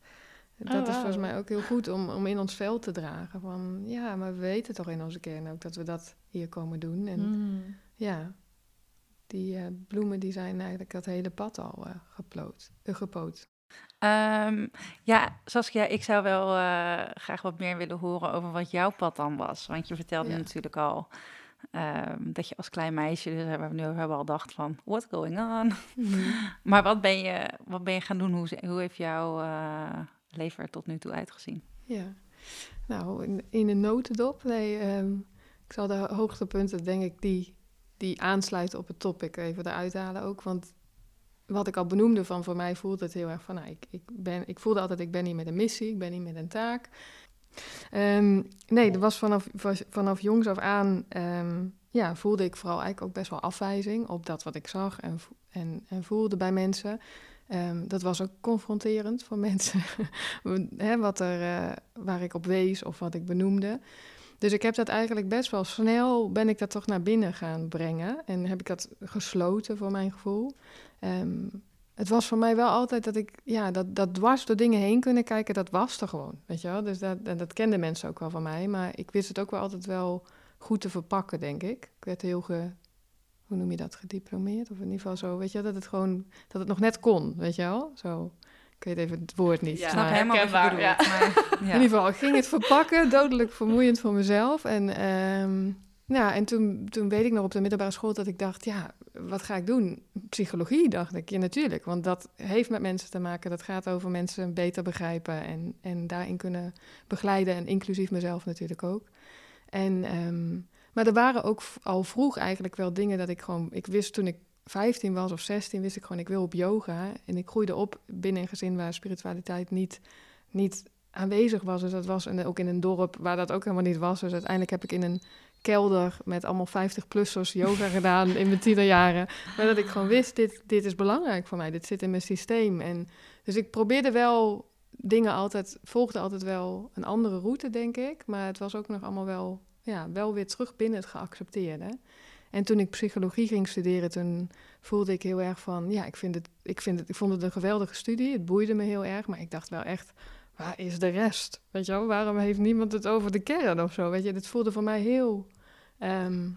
[SPEAKER 2] Oh,
[SPEAKER 1] Dat is volgens mij ook heel goed om, om in ons veld te dragen. Van ja, maar we weten toch in onze kern ook dat we dat hier komen doen. En
[SPEAKER 2] Mm.
[SPEAKER 1] ja, die eh, bloemen die zijn eigenlijk dat hele pad al eh, geploot, eh, gepoot.
[SPEAKER 3] Ehm, ja, Saskia, ik zou wel graag wat meer willen horen over wat jouw pad dan was. Want je vertelde
[SPEAKER 1] Ja.
[SPEAKER 3] natuurlijk al ehm, dat je als klein meisje, dus hebben we nu hebben al dacht van, what's going on? <laughs> Maar wat ben je, wat ben je gaan doen? Hoe, hoe heeft jouw leven er tot nu toe uitgezien?
[SPEAKER 1] Ja, nou, in, in een notendop. Nee, ehm, ik zal de hoogtepunten, denk ik, die, die aansluiten op het topic even eruit halen ook. Want wat ik al benoemde van voor mij voelt het heel erg van, nou, ik, ik, ben, ik voelde altijd, ik ben hier met een missie, ik ben hier met een taak. Ehm, nee, er was vanaf, vanaf jongs af aan, ehm, ja, voelde ik vooral eigenlijk ook best wel afwijzing op dat wat ik zag en, en, en voelde bij mensen. Ehm, dat was ook confronterend voor <laughs> mensen, wat er, eh, waar ik op wees of wat ik benoemde. Dus ik heb dat eigenlijk best wel snel, ben ik dat toch naar binnen gaan brengen. En heb ik dat gesloten voor mijn gevoel. Ehm, het was voor mij wel altijd dat ik, ja, dat, dat dwars door dingen heen kunnen kijken, dat was er gewoon, weet je wel. Dus dat, en dat kenden mensen ook wel van mij. Maar ik wist het ook wel altijd wel goed te verpakken, denk ik. Ik werd heel ge, hoe noem je dat, gediplomeerd? Of in ieder geval zo, weet je, wel, dat het gewoon, dat het nog net kon, weet je wel. Zo, ik weet even het woord niet.
[SPEAKER 2] Ja,
[SPEAKER 3] snap helemaal wat je
[SPEAKER 2] herkenbaar,
[SPEAKER 3] bedoelt. Maar, <laughs>
[SPEAKER 1] in
[SPEAKER 3] ja.
[SPEAKER 1] ieder geval, ging het verpakken, dodelijk vermoeiend voor mezelf. En, ehm, ja, en toen, toen weet ik nog op de middelbare school dat ik dacht, ja, wat ga ik doen? Psychologie, dacht ik. Ja, natuurlijk, want dat heeft met mensen te maken. Dat gaat over mensen beter begrijpen en, en daarin kunnen begeleiden. En inclusief mezelf natuurlijk ook. En, ehm, maar er waren ook al vroeg eigenlijk wel dingen dat ik gewoon... Ik wist toen ik 15 was of 16, wist ik gewoon, ik wil op yoga. En ik groeide op binnen een gezin waar spiritualiteit niet, niet aanwezig was. Dus dat was en ook in een dorp waar dat ook helemaal niet was. Dus uiteindelijk heb ik in een kelder met allemaal 50-plussers yoga <laughs> gedaan in mijn tienerjaren. Maar dat ik gewoon wist, dit, dit is belangrijk voor mij. Dit zit in mijn systeem. En dus ik probeerde wel dingen altijd, volgde altijd wel een andere route, denk ik. Maar het was ook nog allemaal wel, ja, wel weer terug binnen het geaccepteerde. En toen ik psychologie ging studeren, toen voelde ik heel erg van, ja, ik, vind het, ik, vind het, ik vond het een geweldige studie. Het boeide me heel erg, maar ik dacht wel echt, waar is de rest? Weet je wel, waarom heeft niemand het over de kern of zo? Weet je, dit voelde voor mij heel, ehm,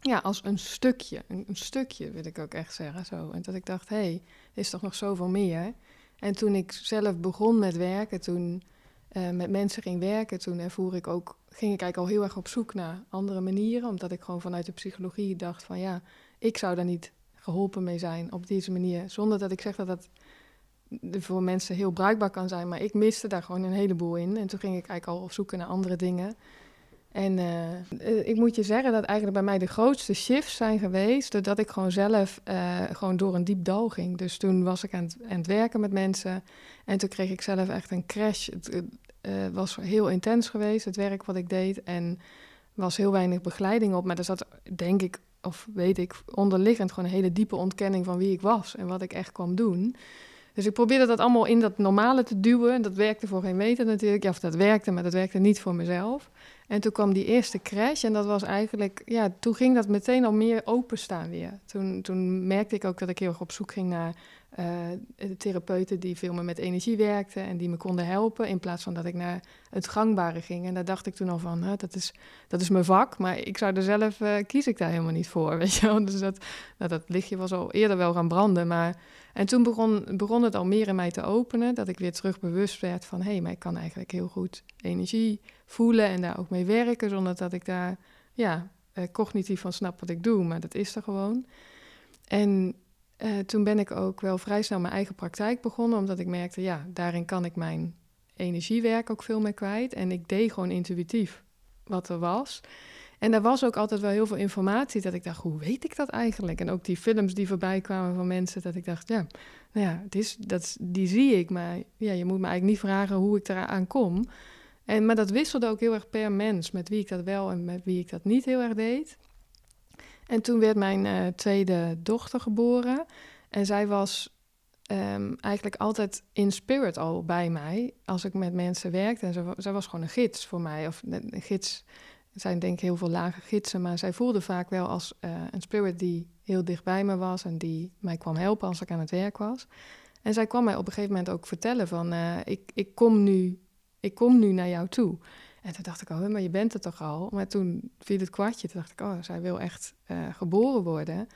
[SPEAKER 1] ja, als een stukje. Een, een stukje wil ik ook echt zeggen zo. En dat ik dacht, hé, hey, er is toch nog zoveel meer. En toen ik zelf begon met werken, toen eh, met mensen ging werken, toen ervoer ik ook, ging ik eigenlijk al heel erg op zoek naar andere manieren. Omdat ik gewoon vanuit de psychologie dacht van ja, ik zou daar niet geholpen mee zijn op deze manier. Zonder dat ik zeg dat dat voor mensen heel bruikbaar kan zijn. Maar ik miste daar gewoon een heleboel in. En toen ging ik eigenlijk al op zoek naar andere dingen. En eh, eh, ik moet je zeggen dat eigenlijk bij mij de grootste shifts zijn geweest... doordat ik gewoon zelf eh, gewoon door een diep dal ging. Dus toen was ik aan het, werken met mensen... en toen kreeg ik zelf echt een crash. Eh, was heel intens geweest, het werk wat ik deed... en was heel weinig begeleiding op. Maar er zat, denk ik, of weet ik, onderliggend... gewoon een hele diepe ontkenning van wie ik was... en wat ik echt kwam doen... Dus ik probeerde dat allemaal in dat normale te duwen. En dat werkte voor geen meter natuurlijk. Ja, of dat werkte, maar dat werkte niet voor mezelf. En toen kwam die eerste crash. En dat was eigenlijk, ja, toen ging dat meteen al meer openstaan weer. Toen, toen merkte ik ook dat ik heel erg op zoek ging naar uh, therapeuten die veel meer met energie werkten en die me konden helpen. In plaats van dat ik naar het gangbare ging. En daar dacht ik toen al van, dat, is, dat is mijn vak. Maar ik zou er zelf, uh, kies ik daar helemaal niet voor. <laughs> Weet je? Dus dat, nou, dat lichtje was al eerder wel gaan branden. Maar en toen begon, begon het al meer in mij te openen, dat ik weer terug bewust werd van, hé, hey, maar ik kan eigenlijk heel goed energie voelen en daar ook mee werken, zonder dat ik daar, ja, uh, cognitief van snap wat ik doe, maar dat is er gewoon. En uh, toen ben ik ook wel vrij snel mijn eigen praktijk begonnen, omdat ik merkte, ja, daarin kan ik mijn energiewerk ook veel meer kwijt. En ik deed gewoon intuïtief wat er was. En er was ook altijd wel heel veel informatie dat ik dacht, hoe weet ik dat eigenlijk? En ook die films die voorbij kwamen van mensen, dat ik dacht, ja, nou ja, het is, dat, die zie ik, maar ja, je moet me eigenlijk niet vragen hoe ik eraan kom. En, maar dat wisselde ook heel erg per mens, met wie ik dat wel en met wie ik dat niet heel erg deed. En toen werd mijn eh, tweede dochter geboren. En zij was ehm, eigenlijk altijd in spirit al bij mij. Als ik met mensen werkte. En zij, was gewoon een gids voor mij. Of een gids. Er zijn denk ik heel veel lage gidsen. Maar zij voelde vaak wel als eh, een spirit die heel dicht bij me was. En die mij kwam helpen als ik aan het werk was. En zij kwam mij op een gegeven moment ook vertellen van... eh, ik, ik, kom nu, ik kom nu naar jou toe. En toen dacht ik, oh, maar je bent er toch al? Maar toen viel het kwartje. Toen dacht ik, oh, zij wil echt eh, geboren worden.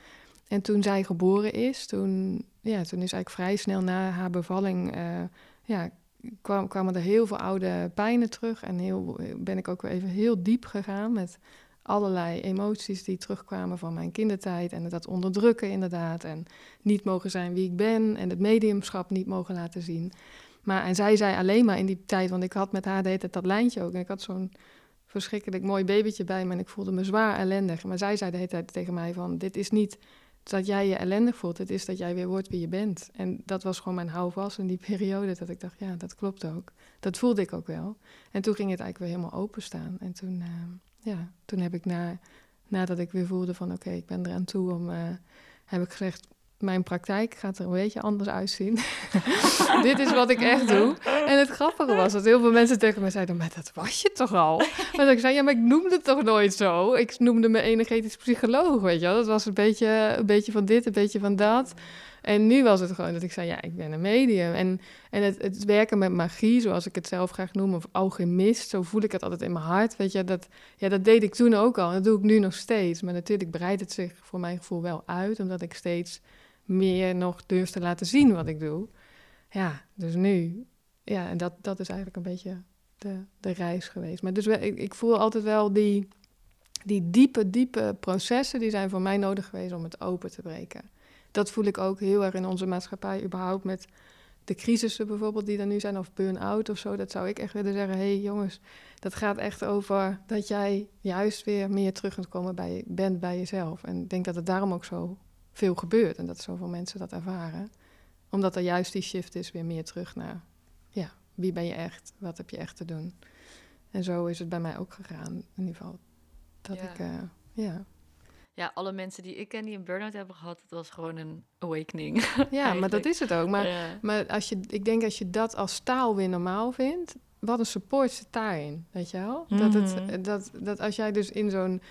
[SPEAKER 1] En toen zij geboren is, toen, ja, toen is eigenlijk vrij snel na haar bevalling... eh, ja, kwam, kwamen er heel veel oude pijnen terug. En heel, ben ik ook weer even heel diep gegaan met allerlei emoties die terugkwamen van mijn kindertijd. En dat onderdrukken inderdaad. En niet mogen zijn wie ik ben. En het mediumschap niet mogen laten zien. Maar, en zij zei alleen maar in die tijd, want ik had met haar de hele tijd dat lijntje ook. En ik had zo'n verschrikkelijk mooi babytje bij me en ik voelde me zwaar ellendig. Maar zij zei de hele tijd tegen mij van, dit is niet dat jij je ellendig voelt. Het is dat jij weer wordt wie je bent. En dat was gewoon mijn houvast in die <laughs> periode. Dat ik dacht, ja, dat klopt ook. Dat voelde ik ook wel. En toen ging het eigenlijk weer helemaal openstaan. En toen, eh, ja, toen heb ik na, nadat ik weer voelde van, oké, ik ben eraan toe om... eh, heb ik gezegd, mijn praktijk gaat er een beetje anders uitzien. <laughs> Dit is wat ik echt doe. En het grappige was dat heel veel mensen tegen me zeiden... maar dat was je toch al? Dat ik zei, ja, maar ik noemde het toch nooit zo? Ik noemde me energetisch psycholoog, weet je wel. Dat was een beetje, een beetje van dit, een beetje van dat. En nu was het gewoon dat ik zei, ja, ik ben een medium. En, en het, het werken met magie, zoals ik het zelf graag noem... of alchemist, zo voel ik het altijd in mijn hart. Weet je, dat, ja, dat deed ik toen ook al. Dat doe ik nu nog steeds. Maar natuurlijk breidt het zich voor mijn gevoel wel uit... omdat ik steeds meer nog durf te laten zien wat ik doe. Ja, dus nu. Ja, en dat, dat is eigenlijk een beetje de, de reis geweest. Maar dus ik, ik voel altijd wel die, die diepe, diepe processen... die zijn voor mij nodig geweest om het open te breken. Dat voel ik ook heel erg in onze maatschappij überhaupt met de crisissen bijvoorbeeld die er nu zijn... of burn-out of zo. Dat zou ik echt willen zeggen, hé hey, jongens... dat gaat echt over dat jij juist weer meer terug kunt komen bij, bent bij jezelf. En ik denk dat het daarom ook zo veel gebeurt en dat zoveel mensen dat ervaren. Omdat er juist die shift is weer meer terug naar, ja, wie ben je echt? Wat heb je echt te doen? En zo is het bij mij ook gegaan, in ieder geval. Dat
[SPEAKER 2] Ja.
[SPEAKER 1] ik, eh, ja.
[SPEAKER 2] Ja, alle mensen die ik ken die een burn-out hebben gehad, het was gewoon een awakening.
[SPEAKER 1] ja, <laughs> maar dat is het ook. Maar,
[SPEAKER 2] Ja.
[SPEAKER 1] maar als je, ik denk als je dat als taal weer normaal vindt, wat een support zit daarin, weet je wel? Dat,
[SPEAKER 2] Mhm.
[SPEAKER 1] het, dat, dat als jij dus in zo'n...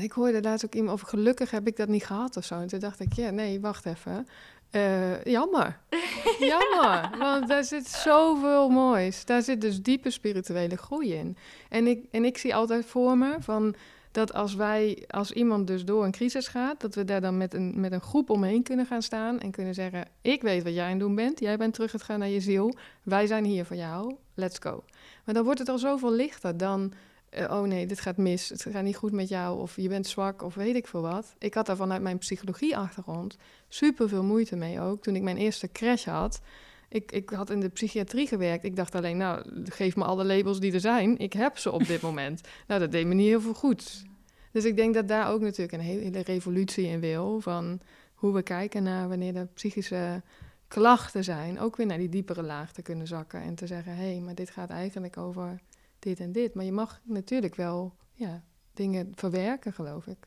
[SPEAKER 1] Ik hoorde laatst ook iemand over gelukkig heb ik dat niet gehad of zo. En toen dacht ik, ja, nee, wacht even. Eh, jammer. <laughs> jammer. Want daar zit zoveel moois. Daar zit dus diepe spirituele groei in. En ik, en ik zie altijd voor me van dat als wij, als iemand dus door een crisis gaat, dat we daar dan met een, met een groep omheen kunnen gaan staan en kunnen zeggen: Ik weet wat jij aan het doen bent. Jij bent terug gegaan naar je ziel. Wij zijn hier voor jou. Let's go. Maar dan wordt het al zoveel lichter dan. Eh, oh nee, dit gaat mis. Het gaat niet goed met jou. Of je bent zwak. Of weet ik veel wat. Ik had daar vanuit mijn psychologie-achtergrond super veel moeite mee ook. Toen ik mijn eerste crash had. Ik, ik had in de psychiatrie gewerkt. Ik dacht alleen, nou, geef me alle labels die er zijn. Ik heb ze op dit <laughs> moment. Nou, dat deed me niet heel veel goed. Dus ik denk dat daar ook natuurlijk een hele revolutie in wil. Van hoe we kijken naar wanneer er psychische klachten zijn. Ook weer naar die diepere laag te kunnen zakken. En te zeggen, hé, hey, maar dit gaat eigenlijk over dit en dit. Maar je mag natuurlijk wel ja, dingen verwerken, geloof ik.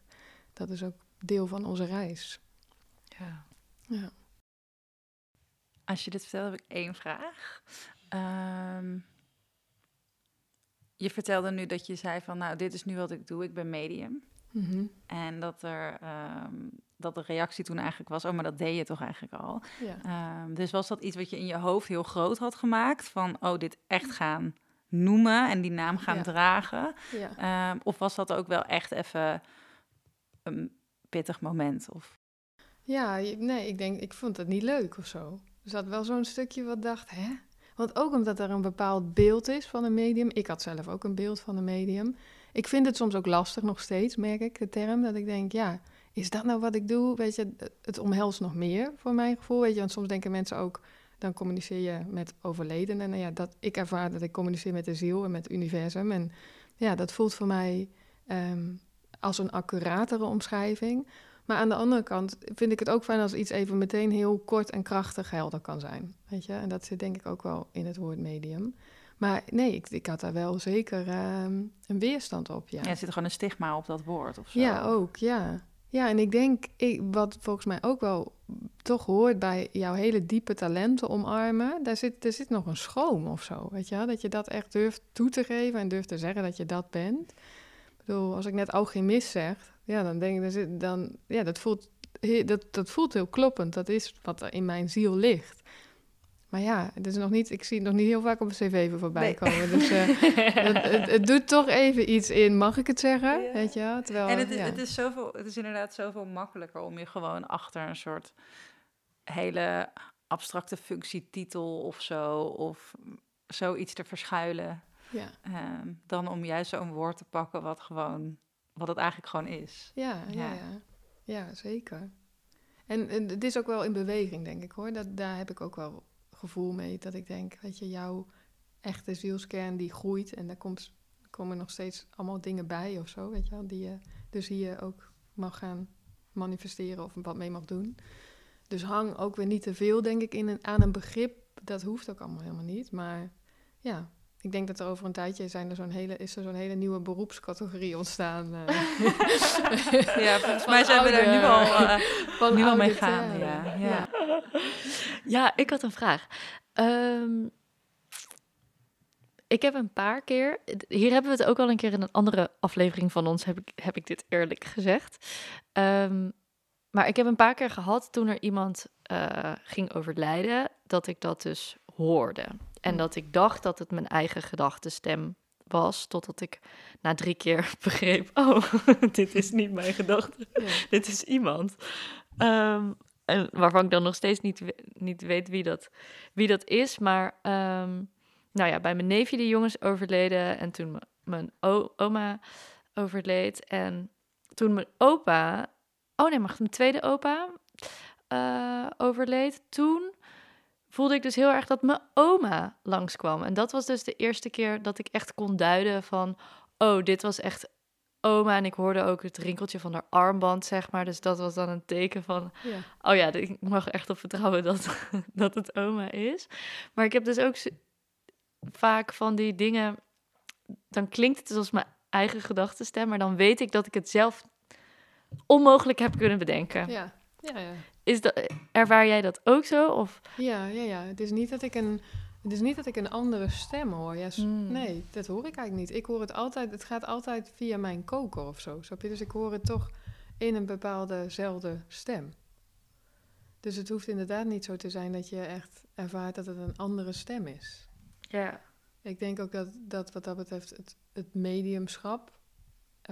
[SPEAKER 1] Dat is ook deel van onze reis.
[SPEAKER 2] Ja.
[SPEAKER 1] Ja.
[SPEAKER 3] Als je dit vertelt, heb ik één vraag. Ehm, je vertelde nu dat je zei van, nou, dit is nu wat ik doe, ik ben medium.
[SPEAKER 1] Mhm.
[SPEAKER 3] En dat, er, ehm, dat de reactie toen eigenlijk was, oh, maar dat deed je toch eigenlijk al.
[SPEAKER 1] ja.
[SPEAKER 3] Ehm, dus was dat iets wat je in je hoofd heel groot had gemaakt? Van, oh, dit echt gaan noemen en die naam gaan
[SPEAKER 1] Ja.
[SPEAKER 3] dragen?
[SPEAKER 1] ja.
[SPEAKER 3] Ehm, of was dat ook wel echt even een pittig moment? Of...
[SPEAKER 1] Ja, nee, ik denk, ik vond het niet leuk of zo. Er zat wel zo'n stukje wat dacht, hè? Want ook omdat er een bepaald beeld is van een medium. Ik had zelf ook een beeld van een medium. Ik vind het soms ook lastig nog steeds, merk ik, de term. Dat ik denk, ja, is dat nou wat ik doe? Weet je, het omhelst nog meer voor mijn gevoel. Weet je, want soms denken mensen ook, dan communiceer je met overledenen. En ja, dat, ik ervaar dat ik communiceer met de ziel en met het universum. En ja, dat voelt voor mij ehm, als een accuratere omschrijving. Maar aan de andere kant vind ik het ook fijn als iets even meteen heel kort en krachtig helder kan zijn. Weet je? En dat zit denk ik ook wel in het woord medium. Maar nee, ik, ik had daar wel zeker ehm, een weerstand op. Ja,
[SPEAKER 3] Ja, er zit gewoon een stigma op dat woord of zo.
[SPEAKER 1] ja ook, ja. Ja, en ik denk, ik, wat volgens mij ook wel toch hoort bij jouw hele diepe talenten omarmen, daar zit, er zit nog een schroom of zo, weet je? Dat je dat echt durft toe te geven en durft te zeggen dat je dat bent. Ik bedoel, als ik net alchemist zeg, ja, dan denk ik, dan, ja, dat voelt, dat, dat voelt heel kloppend. Dat is wat er in mijn ziel ligt. Maar ja, het is nog niet, ik zie het nog niet heel vaak op een cv voorbij
[SPEAKER 3] Nee.
[SPEAKER 1] komen. Dus eh, <laughs> het, het, het doet toch even iets in, mag ik het zeggen?
[SPEAKER 3] Ja.
[SPEAKER 1] Weet je wel? Terwijl,
[SPEAKER 3] En het, is-
[SPEAKER 1] ja.
[SPEAKER 3] het, is zoveel, het is inderdaad zoveel makkelijker om je gewoon achter een soort hele abstracte functietitel of zo, of zoiets te verschuilen,
[SPEAKER 1] ja.
[SPEAKER 3] ehm, dan om juist zo'n woord te pakken wat gewoon, wat het eigenlijk gewoon is.
[SPEAKER 1] Ja, ja,
[SPEAKER 3] Ja.
[SPEAKER 1] ja. Ja, zeker. En, en het is ook wel in beweging, denk ik hoor. Dat, daar heb ik ook wel gevoel mee. Dat ik denk, weet je, jouw echte zielskern die groeit. En daar komt, komen nog steeds allemaal dingen bij of zo, weet je wel. Die je dus hier ook mag gaan manifesteren of wat mee mag doen. Dus hang ook weer niet te veel, denk ik, in een, aan een begrip. Dat hoeft ook allemaal helemaal niet. Maar ja, ik denk dat er over een tijdje zijn er zo'n hele, is er zo'n hele nieuwe beroepscategorie ontstaan. eh. <laughs>
[SPEAKER 3] Ja, volgens mij zijn we daar nu al,
[SPEAKER 1] van
[SPEAKER 3] nu al mee gaan. Ja, ja.
[SPEAKER 2] Ja, ik had een vraag. Ehm, ik heb een paar keer, hier hebben we het ook al een keer in een andere aflevering van ons, heb ik, heb ik dit eerlijk gezegd. Ehm, maar ik heb een paar keer gehad toen er iemand eh, ging overlijden, dat ik dat dus hoorde. En
[SPEAKER 1] Hm.
[SPEAKER 2] dat ik dacht dat het mijn eigen gedachtenstem was, totdat ik na drie keer <laughs> begreep, oh, <laughs> dit is niet mijn gedachte
[SPEAKER 1] Ja.
[SPEAKER 2] dit is iemand. Ehm, en waarvan ik dan nog steeds niet, niet weet wie dat, wie dat is. Maar ehm, nou ja, bij mijn neefje die jongens overleden. En toen mijn oma overleed. En toen mijn opa... Oh nee, maar mijn tweede opa eh, overleed. Toen voelde ik dus heel erg dat mijn oma langskwam. En dat was dus de eerste keer dat ik echt kon duiden van... Oh, dit was echt oma. En ik hoorde ook het rinkeltje van haar armband, zeg maar. Dus dat was dan een teken van...
[SPEAKER 1] Ja.
[SPEAKER 2] Oh ja, ik mag echt op vertrouwen dat, <laughs> dat het oma is. Maar ik heb dus ook vaak van die dingen... Dan klinkt het als mijn eigen gedachtenstem... maar dan weet ik dat ik het zelf onmogelijk heb kunnen bedenken.
[SPEAKER 1] Ja. Ja, ja.
[SPEAKER 2] Is dat, ervaar jij dat ook zo? Of...
[SPEAKER 1] Ja, ja, ja. Het is niet dat ik een, het is niet dat ik een andere stem hoor.
[SPEAKER 2] Hmm.
[SPEAKER 1] Nee, dat hoor ik eigenlijk niet. Ik hoor het altijd, het gaat altijd via mijn koker of zo. Snap je? Dus ik hoor het toch in een bepaaldezelde stem. Dus het hoeft inderdaad niet zo te zijn dat je echt ervaart dat het een andere stem is.
[SPEAKER 2] Ja.
[SPEAKER 1] Ik denk ook dat, dat wat dat betreft het, het mediumschap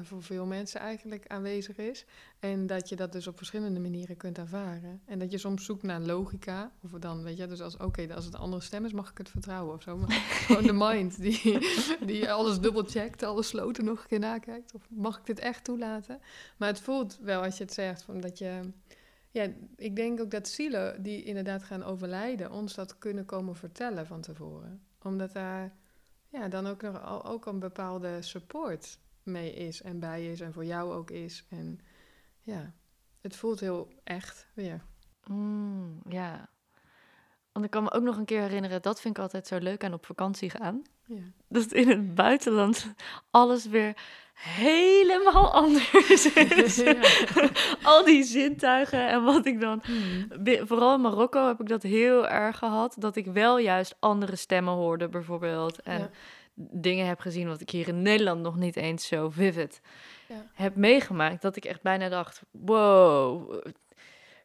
[SPEAKER 1] voor veel mensen eigenlijk aanwezig is. En dat je dat dus op verschillende manieren kunt ervaren. En dat je soms zoekt naar logica. Of dan, weet je, dus als, oké, als het een andere stem is, mag ik het vertrouwen of zo. Maar <laughs> gewoon de mind die, die alles dubbelcheckt, alle sloten nog een keer nakijkt. Of mag ik dit echt toelaten? Maar het voelt wel als je het zegt, van dat je... Ja, ik denk ook dat zielen die inderdaad gaan overlijden, ons dat kunnen komen vertellen van tevoren. Omdat daar ja, dan ook nog al- ook een bepaalde support mee is en bij is en voor jou ook is. En ja, het voelt heel echt weer.
[SPEAKER 2] Mm, ja. Want ik kan me ook nog een keer herinneren... dat vind ik altijd zo leuk aan op vakantie gaan...
[SPEAKER 1] Ja.
[SPEAKER 2] dat in het buitenland alles weer helemaal anders <laughs> is.
[SPEAKER 1] Ja.
[SPEAKER 2] Al die zintuigen en wat ik dan...
[SPEAKER 1] Hmm.
[SPEAKER 2] Vooral in Marokko heb ik dat heel erg gehad. Dat ik wel juist andere stemmen hoorde bijvoorbeeld. En
[SPEAKER 1] Ja.
[SPEAKER 2] Dingen heb gezien wat ik hier in Nederland nog niet eens zo vivid
[SPEAKER 1] Ja.
[SPEAKER 2] heb meegemaakt. Dat ik echt bijna dacht, wow,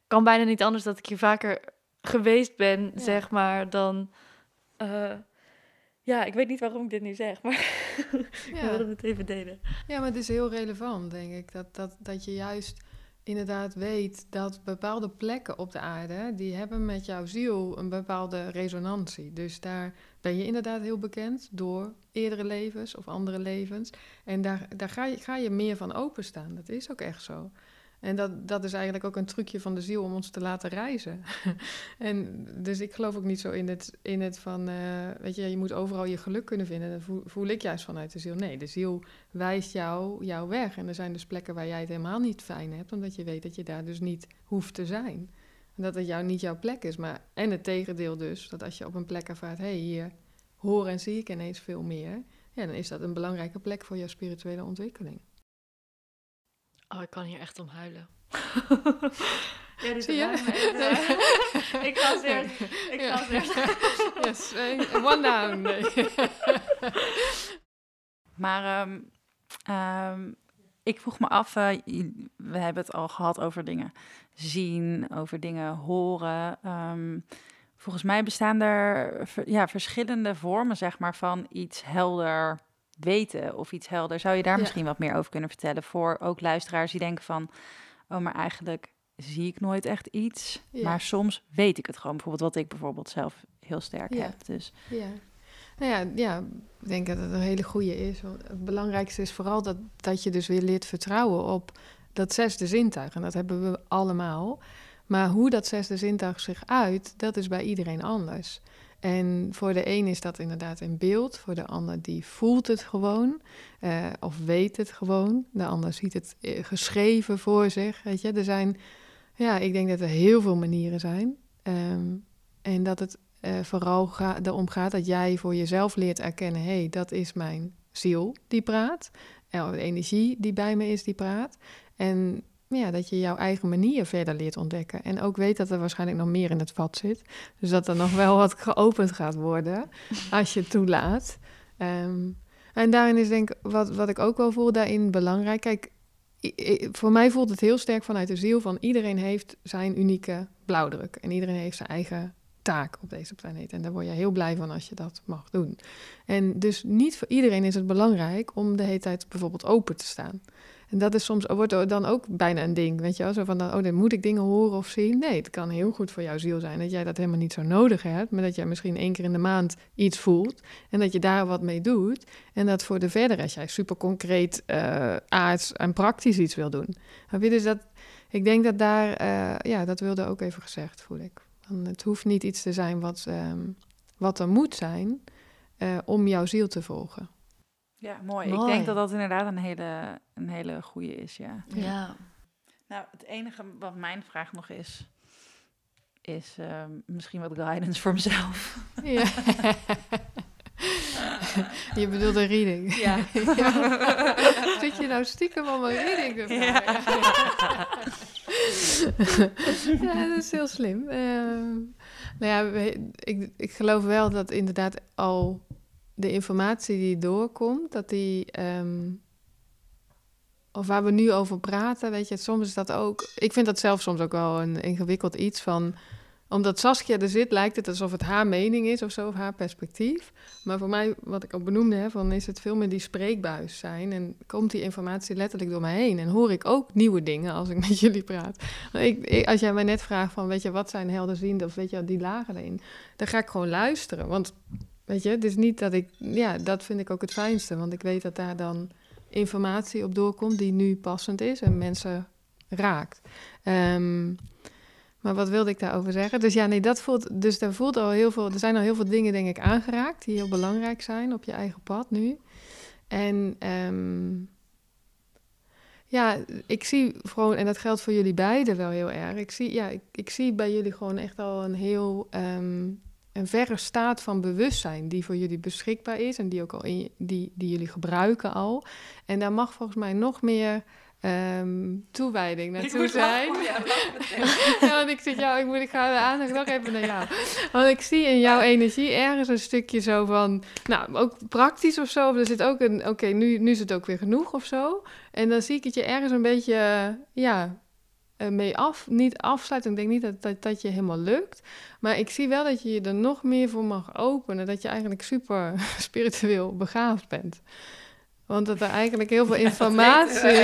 [SPEAKER 2] kan bijna niet anders dat ik hier vaker geweest ben,
[SPEAKER 1] Ja.
[SPEAKER 2] zeg maar, dan... eh, ja, ik weet niet waarom ik dit nu zeg, maar ik <laughs>
[SPEAKER 1] Ja.
[SPEAKER 2] wilde het even delen.
[SPEAKER 1] ja, maar het is heel relevant, denk ik. Dat, dat, dat je juist inderdaad weet dat bepaalde plekken op de aarde... die hebben met jouw ziel een bepaalde resonantie. Dus daar ben je inderdaad heel bekend door eerdere levens of andere levens. En daar, daar ga, je, ga je meer van openstaan. Dat is ook echt zo. En dat, dat is eigenlijk ook een trucje van de ziel om ons te laten reizen. <laughs> en dus ik geloof ook niet zo in het, in het van, eh, weet je, je moet overal je geluk kunnen vinden. Dat voel, ik juist vanuit de ziel. Nee, de ziel wijst jou, jou weg. En er zijn dus plekken waar jij het helemaal niet fijn hebt, omdat je weet dat je daar dus niet hoeft te zijn. Dat het jou niet jouw plek is. Maar, en het tegendeel dus, dat als je op een plek ervaart, hé, hey, hier hoor en zie ik ineens veel meer. Ja, dan is dat een belangrijke plek voor jouw spirituele ontwikkeling.
[SPEAKER 2] Oh, ik kan hier echt om huilen. <laughs> ja, dit
[SPEAKER 1] Zie je? <laughs> <laughs>
[SPEAKER 2] ik ga eerst. Ik ga eerst.
[SPEAKER 1] Yes, one down. Nee.
[SPEAKER 3] Maar ehm, ehm, ik vroeg me af, eh, we hebben het al gehad over dingen zien, over dingen horen. Ehm, volgens mij bestaan er ja, verschillende vormen zeg maar, van iets helder weten of iets helder. Zou je daar
[SPEAKER 1] Ja.
[SPEAKER 3] misschien wat meer over kunnen vertellen voor ook luisteraars die denken van, oh maar eigenlijk zie ik nooit echt iets,
[SPEAKER 1] Ja.
[SPEAKER 3] maar soms weet ik het gewoon. Bijvoorbeeld wat ik bijvoorbeeld zelf heel sterk
[SPEAKER 1] Ja.
[SPEAKER 3] heb. Dus
[SPEAKER 1] Ja. Nou ja, ja, ik denk dat het een hele goede is. Het belangrijkste is vooral dat, dat je dus weer leert vertrouwen op dat zesde zintuig. En dat hebben we allemaal. Maar hoe dat zesde zintuig zich uit, dat is bij iedereen anders. En voor de een is dat inderdaad in beeld, voor de ander die voelt het gewoon eh, of weet het gewoon. De ander ziet het eh, geschreven voor zich. Weet je, er zijn, ja, ik denk dat er heel veel manieren zijn. Ehm, en dat het eh, vooral ga, erom gaat dat jij voor jezelf leert erkennen: hé, hey, dat is mijn ziel die praat. En de energie die bij me is die praat. En ja, dat je jouw eigen manier verder leert ontdekken. En ook weet dat er waarschijnlijk nog meer in het vat zit. Dus dat er nog wel wat geopend gaat worden als je het toelaat. Ehm, en daarin is denk ik, wat, wat ik ook wel voel daarin belangrijk. Kijk, voor mij voelt het heel sterk vanuit de ziel van iedereen heeft zijn unieke blauwdruk. En iedereen heeft zijn eigen taak op deze planeet. En daar word je heel blij van als je dat mag doen. En dus niet voor iedereen is het belangrijk om de hele tijd bijvoorbeeld open te staan. En dat is soms, wordt dan ook bijna een ding, weet je wel? Zo van, oh, dan moet ik dingen horen of zien. Nee, het kan heel goed voor jouw ziel zijn dat jij dat helemaal niet zo nodig hebt. Maar dat jij misschien één keer in de maand iets voelt. En dat je daar wat mee doet. En dat voor de verder, als jij super concreet, eh aards en praktisch iets wil doen. Maar dus dat, ik denk dat daar, eh, ja, dat wilde ook even gezegd, voel ik. Van, het hoeft niet iets te zijn wat, ehm, wat er moet zijn eh, om jouw ziel te volgen.
[SPEAKER 3] ja, mooi. Ik denk dat dat inderdaad een hele, een hele goede is, ja.
[SPEAKER 2] Ja.
[SPEAKER 3] Nou, het enige wat mijn vraag nog is, is ehm, misschien wat guidance voor mezelf.
[SPEAKER 1] Ja. <laughs> je bedoelt een reading.
[SPEAKER 3] Ja.
[SPEAKER 1] Ja. <laughs> Zit je nou stiekem om een reading te vragen? Ja, <laughs> dat is heel slim. Ehm, nou ja, ik, ik geloof wel dat inderdaad al de informatie die doorkomt, dat die... ehm, of waar we nu over praten, weet je, soms is dat ook... Ik vind dat zelf soms ook wel een ingewikkeld iets van... Omdat Saskia er zit, lijkt het alsof het haar mening is of zo, of haar perspectief. Maar voor mij, wat ik ook benoemde, hè, van is het veel meer die spreekbuis zijn. En komt die informatie letterlijk door mij heen. En hoor ik ook nieuwe dingen als ik <laughs> met jullie praat. Ik, als jij mij net vraagt van, weet je, wat zijn helderziende of weet je, die lagen erin. Dan ga ik gewoon luisteren. Want, weet je, is niet dat ik, ja, dat vind ik ook het fijnste. Want ik weet dat daar dan informatie op doorkomt die nu passend is en mensen raakt. Ehm, maar wat wilde ik daarover zeggen? Dus ja, nee, dat voelt. Dus daar voelt al heel veel. Er zijn al heel veel dingen, denk ik, aangeraakt die heel belangrijk zijn op je eigen pad nu. En ehm, ja, ik zie gewoon, en dat geldt voor jullie beiden wel heel erg. Ik zie, ja, ik, ik zie bij jullie gewoon echt al een heel ehm, een verre staat van bewustzijn die voor jullie beschikbaar is en die ook al in, die, die jullie gebruiken al. En daar mag volgens mij nog meer ehm, toewijding naartoe zijn. <laughs> Ja, want ik zit jou, ik, moet, ik ga de aandacht nog even naar jou. Want ik zie in jouw energie ergens een stukje zo van, nou, ook praktisch of zo. Of er zit ook een, oké, nu, nu is het ook weer genoeg of zo. En dan zie ik het je ergens een beetje, ja, eh, mee af, niet afsluiten. Ik denk niet dat, dat dat je helemaal lukt. Maar ik zie wel dat je je er nog meer voor mag openen. Dat je eigenlijk super <laughs> spiritueel begaafd bent. Want dat er eigenlijk heel veel <laughs> informatie <laughs>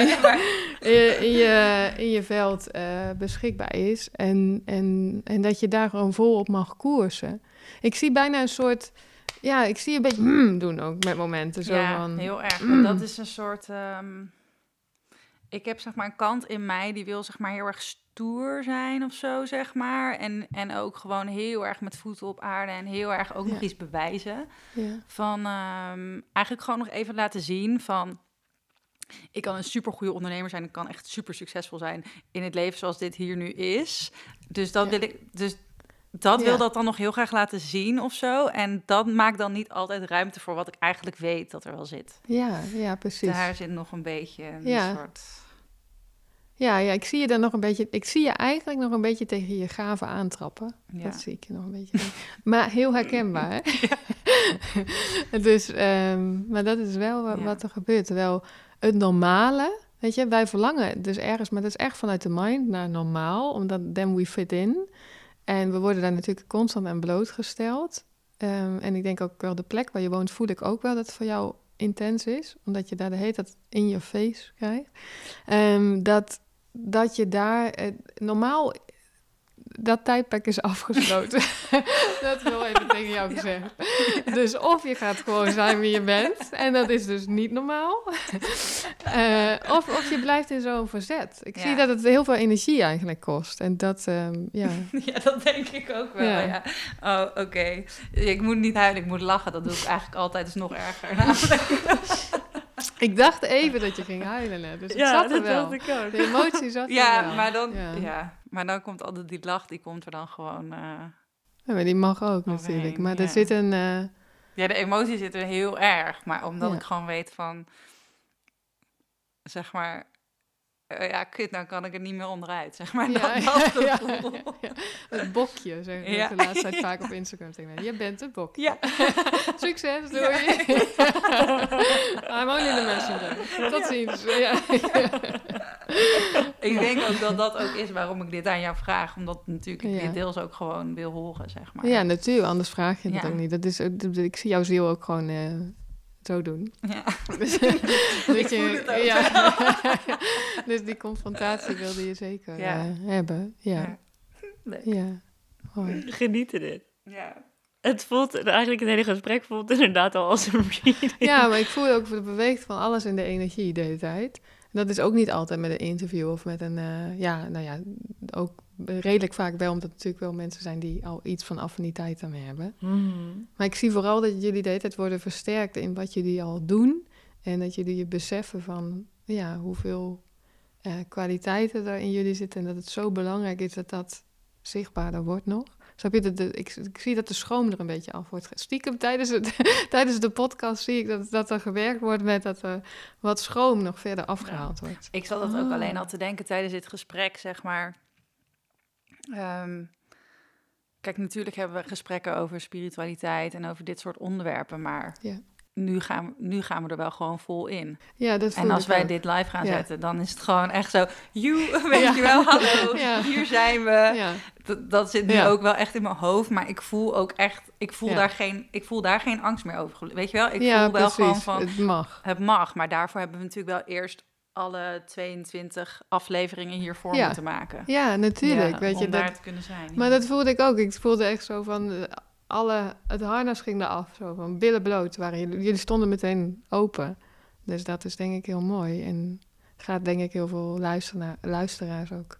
[SPEAKER 1] in, in je, in je veld eh, beschikbaar is. En, en, en dat je daar gewoon vol op mag koersen. Ik zie bijna een soort... Ja, ik zie een beetje hmm doen ook met momenten. Zo
[SPEAKER 3] ja,
[SPEAKER 1] van,
[SPEAKER 3] heel erg.
[SPEAKER 1] mm.
[SPEAKER 3] En dat is een soort... ehm, ik heb zeg maar een kant in mij die wil zeg maar heel erg stoer zijn of zo, zeg maar. En, en ook gewoon heel erg met voeten op aarde en heel erg ook nog iets bewijzen.
[SPEAKER 1] Ja,
[SPEAKER 3] Van ehm, eigenlijk gewoon nog even laten zien van... Ik kan een supergoeie ondernemer zijn. Ik kan echt super succesvol zijn in het leven zoals dit hier nu is. Dus dat
[SPEAKER 1] Ja.
[SPEAKER 3] wil ik... Dus dat wil dat dan nog heel graag laten zien of zo. En dat maakt dan niet altijd ruimte voor wat ik eigenlijk weet dat er wel zit.
[SPEAKER 1] ja, ja precies.
[SPEAKER 3] Daar zit nog een beetje een
[SPEAKER 1] Ja.
[SPEAKER 3] soort...
[SPEAKER 1] Ja, ja, ik zie je dan nog een beetje. Ik zie je eigenlijk nog een beetje tegen je gaven aantrappen.
[SPEAKER 3] Ja.
[SPEAKER 1] Dat zie ik je nog een beetje. maar heel herkenbaar. Hè? <laughs> <laughs> dus, ehm, maar dat is wel wat,
[SPEAKER 3] Ja.
[SPEAKER 1] wat er gebeurt. Terwijl het normale, weet je, wij verlangen dus ergens, maar dat is echt vanuit de mind naar normaal, omdat then we fit in. En we worden daar natuurlijk constant aan blootgesteld. Ehm, en ik denk ook wel de plek waar je woont, voel ik ook wel dat het voor jou intens is, omdat je daar de hele tijd in je face krijgt. Ehm, dat, dat je daar eh, normaal dat tijdperk is <laughs> afgesloten. <laughs> dat wil even tegen jou gezegd. Dus of je gaat gewoon zijn wie je bent, en dat is dus niet normaal. <laughs> Eh, of, of je blijft in zo'n verzet. Ik zie dat het heel veel energie eigenlijk kost. En dat, ehm, ja.
[SPEAKER 3] Ja, dat denk ik ook wel,
[SPEAKER 1] Ja.
[SPEAKER 3] ja. Oh, oké. Ik moet niet huilen, ik moet lachen. Dat doe ik eigenlijk altijd, is nog erger.
[SPEAKER 1] Ik dacht even dat je ging huilen net, dus het
[SPEAKER 2] ja,
[SPEAKER 1] zat er
[SPEAKER 2] dat
[SPEAKER 1] wel.
[SPEAKER 2] dacht ik ook.
[SPEAKER 1] De emotie zat er
[SPEAKER 3] ja,
[SPEAKER 1] wel.
[SPEAKER 3] maar dan,
[SPEAKER 1] Ja.
[SPEAKER 3] ja. maar dan komt altijd die lach, die komt er dan gewoon... eh,
[SPEAKER 1] Ja, maar die mag ook
[SPEAKER 3] Overheen,
[SPEAKER 1] natuurlijk. Maar
[SPEAKER 3] ja.
[SPEAKER 1] er zit een... eh,
[SPEAKER 3] Ja, de emotie zit er heel erg. Maar omdat
[SPEAKER 1] Ja.
[SPEAKER 3] ik gewoon weet van... Zeg maar... eh, ja, kut, dan kan ik er niet meer onderuit, zeg maar.
[SPEAKER 1] Ja,
[SPEAKER 3] dat, <laughs>
[SPEAKER 1] ja, ja. Het bokje, zeg ik de laatste tijd <laughs> vaak op Instagram tegen mij. Je bent het bokje.
[SPEAKER 3] Ja. <laughs>
[SPEAKER 1] Succes, doei. I'm only the messenger. Tot ziens. Ja.
[SPEAKER 3] Ik denk ook dat dat ook is waarom ik dit aan jou vraag. Omdat natuurlijk ik dit deels ook gewoon wil horen, zeg maar.
[SPEAKER 1] ja, natuurlijk. Anders vraag je dat
[SPEAKER 3] Ja.
[SPEAKER 1] ook niet. Dat is, ik zie jouw ziel ook gewoon eh, zo doen.
[SPEAKER 3] Ja. <laughs>
[SPEAKER 1] Dus, <laughs> dat
[SPEAKER 3] voel het ook
[SPEAKER 1] ja. <laughs> dus die confrontatie wilde je zeker
[SPEAKER 3] Ja.
[SPEAKER 1] eh, hebben. Ja,
[SPEAKER 3] Ja. Leuk.
[SPEAKER 1] ja.
[SPEAKER 2] Genieten dit.
[SPEAKER 3] Ja.
[SPEAKER 2] Het voelt, eigenlijk het hele gesprek voelt inderdaad al als een reading.
[SPEAKER 1] Ja, maar ik voel ook de beweegt van alles in de energie de hele tijd. En dat is ook niet altijd met een interview of met een, eh, ja, nou ja, ook redelijk vaak wel, omdat het natuurlijk wel mensen zijn die al iets van affiniteit daarmee hebben.
[SPEAKER 2] Mhm.
[SPEAKER 1] Maar ik zie vooral dat jullie de hele tijd worden versterkt in wat jullie al doen. En dat jullie je beseffen van, ja, hoeveel eh, kwaliteiten er in jullie zitten. En dat het zo belangrijk is dat dat zichtbaarder wordt nog. Snap je? Dat de, ik, ik zie dat de schroom er een beetje af wordt. Stiekem tijdens, het, <laughs> tijdens de podcast zie ik dat, dat er gewerkt wordt met dat er wat schroom nog verder afgehaald wordt.
[SPEAKER 3] Ik zat dat ook
[SPEAKER 2] Oh.
[SPEAKER 3] alleen al te denken tijdens dit gesprek, zeg maar. Ehm, kijk, natuurlijk hebben we gesprekken over spiritualiteit en over dit soort onderwerpen, maar
[SPEAKER 1] Ja.
[SPEAKER 3] nu, gaan, nu gaan we er wel gewoon vol in.
[SPEAKER 1] Ja, dat
[SPEAKER 3] En als wij
[SPEAKER 1] ook.
[SPEAKER 3] dit live gaan
[SPEAKER 1] Ja.
[SPEAKER 3] zetten, dan is het gewoon echt zo, you, <laughs> weet je wel, hallo, <laughs> hier zijn we. Dat, dat zit nu ook wel echt in mijn hoofd, maar ik voel ook echt, ik voel, daar, geen, ik voel daar geen angst meer over. Weet je wel, ik voel wel
[SPEAKER 1] precies.
[SPEAKER 3] gewoon van,
[SPEAKER 1] Het mag.
[SPEAKER 3] het mag, maar daarvoor hebben we natuurlijk wel eerst alle 22 afleveringen hiervoor
[SPEAKER 1] Ja.
[SPEAKER 3] moeten maken.
[SPEAKER 1] Ja, natuurlijk.
[SPEAKER 2] Ja,
[SPEAKER 1] weet je,
[SPEAKER 3] om
[SPEAKER 1] dat,
[SPEAKER 3] daar te kunnen zijn.
[SPEAKER 1] Maar dat voelde ik ook. Ik voelde echt zo van... eh, Alle, het harnas ging eraf. Zo van billen bloot waren jullie. Jullie stonden meteen open. Dus dat is denk ik heel mooi. En gaat denk ik heel veel luisteraar, luisteraars ook,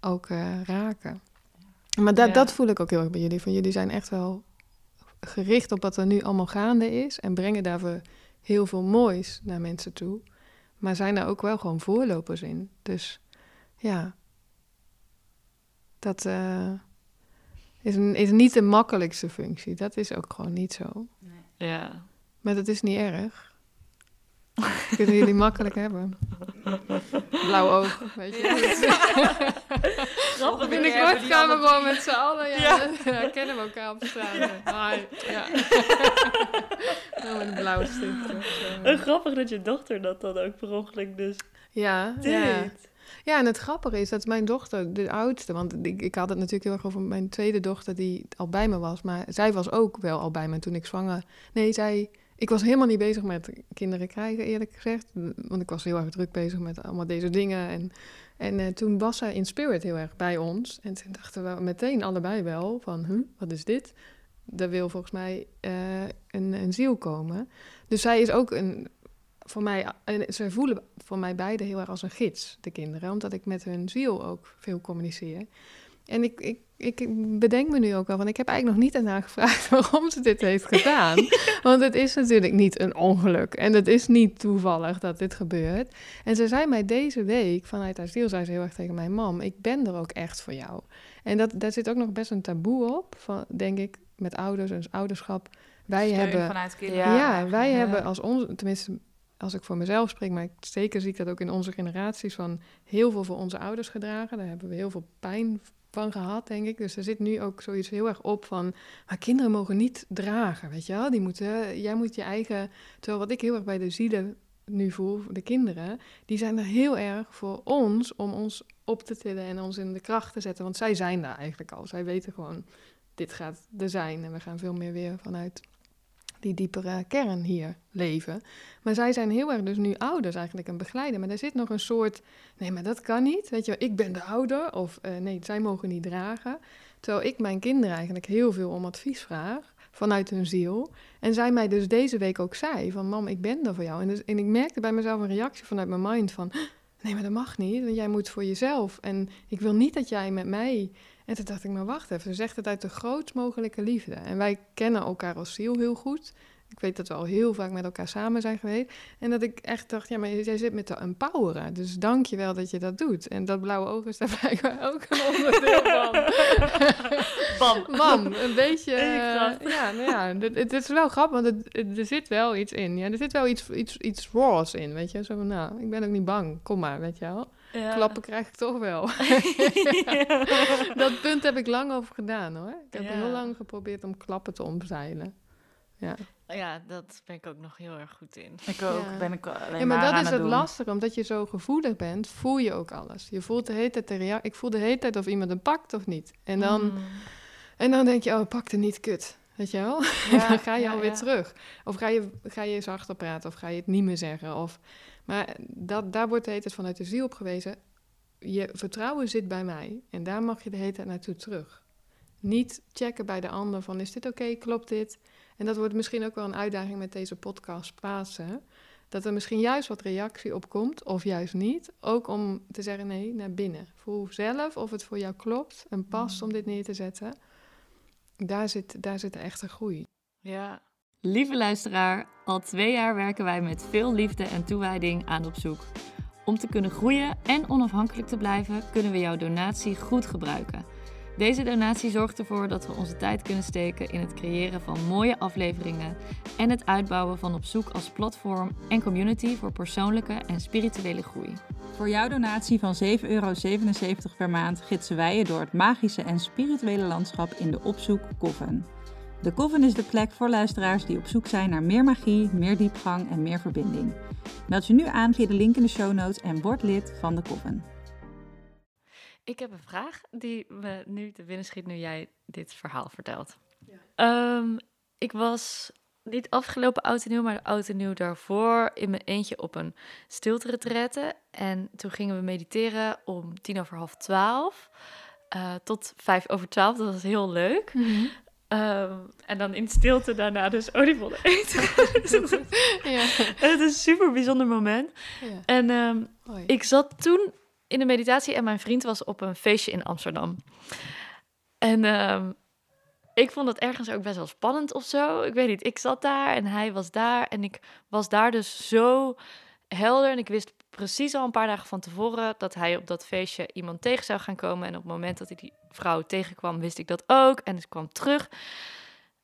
[SPEAKER 1] ook eh, raken. Maar dat, dat voel ik ook heel erg bij jullie. Van jullie zijn echt wel gericht op wat er nu allemaal gaande is. En brengen daarvoor heel veel moois naar mensen toe. Maar zijn daar ook wel gewoon voorlopers in. Dus ja, dat eh, is, een, is niet de makkelijkste functie. Dat is ook gewoon niet zo.
[SPEAKER 2] Ja.
[SPEAKER 1] Maar dat is niet erg. <laughs> Kunnen jullie makkelijk hebben. Blauw oog, weet je. <laughs>
[SPEAKER 2] Grappig.
[SPEAKER 1] Binnenkort gaan we gewoon met z'n allen. Ja, ja. kennen we elkaar op straat. Hi. Ja. <laughs> Met een stift.
[SPEAKER 2] En grappig dat je dochter dat dan ook per ongeluk dus
[SPEAKER 1] Ja,
[SPEAKER 2] deed.
[SPEAKER 1] ja. Ja, en het grappige is dat mijn dochter, de oudste, want ik, ik had het natuurlijk heel erg over mijn tweede dochter die al bij me was, maar zij was ook wel al bij me toen ik zwanger. Nee, zij, ik was helemaal niet bezig met kinderen krijgen, eerlijk gezegd, want ik was heel erg druk bezig met allemaal deze dingen. En, en eh, toen was zij in spirit heel erg bij ons. En toen dachten we meteen allebei wel van, wat is dit? Er wil volgens mij eh, een, een ziel komen. Dus zij is ook een, voor mij, en ze voelen voor mij beide heel erg als een gids, de kinderen, omdat ik met hun ziel ook veel communiceer. En ik, ik, ik bedenk me nu ook wel, want ik heb eigenlijk nog niet aan haar gevraagd <laughs> waarom ze dit heeft gedaan. Want het is natuurlijk niet een ongeluk en het is niet toevallig dat dit gebeurt. En ze zei mij deze week, vanuit haar ziel, zei ze heel erg tegen mijn mam, ik ben er ook echt voor jou. En dat, daar zit ook nog best een taboe op, van, denk ik, met ouders en ouderschap. Wij
[SPEAKER 3] Steun
[SPEAKER 1] hebben
[SPEAKER 3] vanuit kinderen.
[SPEAKER 1] ja, wij
[SPEAKER 2] ja.
[SPEAKER 1] hebben als ons, tenminste als ik voor mezelf spreek, maar zeker zie ik dat ook in onze generaties, van heel veel voor onze ouders gedragen. Daar hebben we heel veel pijn van gehad, denk ik. Dus er zit nu ook zoiets heel erg op van, maar kinderen mogen niet dragen, weet je wel? Die moeten, jij moet je eigen, terwijl wat ik heel erg bij de zielen nu voel, de kinderen, die zijn er heel erg voor ons om ons op te tillen en ons in de kracht te zetten. Want zij zijn daar eigenlijk al. Zij weten gewoon, dit gaat er zijn en we gaan veel meer weer vanuit die diepere kern hier leven. Maar zij zijn heel erg dus nu ouders eigenlijk en begeleiden. Maar er zit nog een soort, nee, maar dat kan niet. Weet je, ik ben de ouder of uh, nee, zij mogen niet dragen. Terwijl ik mijn kinderen eigenlijk heel veel om advies vraag vanuit hun ziel. En zij mij dus deze week ook zei van, mam, ik ben er voor jou. En, dus, en ik merkte bij mezelf een reactie vanuit mijn mind van, nee, maar dat mag niet, want jij moet voor jezelf. En ik wil niet dat jij met mij en toen dacht ik, maar wacht even, ze zegt het uit de grootst mogelijke liefde. En wij kennen elkaar als ziel heel goed. Ik weet dat we al heel vaak met elkaar samen zijn geweest. En dat ik echt dacht, ja, maar jij zit met te empoweren. Dus dank je wel dat je dat doet. En dat blauwe ogen is daar <laughs> blijkbaar ook een onderdeel van. <laughs>
[SPEAKER 2] Bam.
[SPEAKER 1] Bam, een beetje... Uh, ja, nou ja, het, is wel grappig, want het, er zit wel iets in. Ja, er zit wel iets, iets, iets raws in, weet je. Zo van, nou, ik ben ook niet bang. Kom maar, weet je wel. Klappen krijg ik toch wel. <laughs> Dat punt heb ik lang over gedaan hoor. Ik heb heel lang geprobeerd om klappen te omzeilen. Ja.
[SPEAKER 2] Ja, dat ben ik ook nog heel erg goed in.
[SPEAKER 3] Ik ook. Ben ik alleen
[SPEAKER 1] ja, maar,
[SPEAKER 3] maar
[SPEAKER 1] dat is het,
[SPEAKER 3] doen.
[SPEAKER 1] lastige, omdat je zo gevoelig bent, voel je ook alles. Je voelt de hele tijd de reactie. Ik voel de hele tijd of iemand hem pakt of niet. En dan, mm. en dan denk je, oh, pak er niet kut. Weet je wel? <laughs> Ja, dan ga je alweer terug. Of ga je, ga je zachter praten, of ga je het niet meer zeggen. Of, maar dat, daar wordt de hele tijd vanuit de ziel op gewezen. Je vertrouwen zit bij mij. En daar mag je de hele tijd naartoe terug. Niet checken bij de ander van, is dit oké, klopt dit? En dat wordt misschien ook wel een uitdaging met deze podcast plaatsen. Dat er misschien juist wat reactie op komt, of juist niet. Ook om te zeggen, nee, naar binnen. Voel zelf of het voor jou klopt en past om dit neer te zetten. Daar zit, daar zit de echte groei.
[SPEAKER 2] Ja, Lieve luisteraar, al twee jaar werken wij met veel liefde en toewijding aan op zoek. Om te kunnen groeien en onafhankelijk te blijven, kunnen we jouw donatie goed gebruiken. Deze donatie zorgt ervoor dat we onze tijd kunnen steken in het creëren van mooie afleveringen en het uitbouwen van op zoek als platform en community voor persoonlijke en spirituele groei.
[SPEAKER 3] Voor jouw donatie van 7,77 euro per maand gidsen wij je door het magische en spirituele landschap in de Opzoek Coven. De Coven is de plek voor luisteraars die op zoek zijn naar meer magie, meer diepgang en meer verbinding. Meld je nu aan via de link in de show notes en word lid van de Coven.
[SPEAKER 2] Ik heb een vraag die me nu te binnen schiet nu jij dit verhaal vertelt. Ja. Ehm, ik was niet afgelopen oud en nieuw, maar de oud en nieuw daarvoor in mijn eentje op een stilte En toen gingen we mediteren om tien over half twaalf. Uh, tot vijf over twaalf. Dat was heel leuk. Mm Um, en dan in stilte daarna dus oliebollen <laughs> eten. ja. het is een super bijzonder moment. Ja. En um, ik zat toen in de meditatie en mijn vriend was op een feestje in Amsterdam. En um, ik vond het ergens ook best wel spannend of zo. Ik weet niet, ik zat daar en hij was daar. En ik was daar dus zo helder. En ik wist precies al een paar dagen van tevoren dat hij op dat feestje iemand tegen zou gaan komen. En op het moment dat ik die vrouw tegenkwam, wist ik dat ook. En ik kwam terug.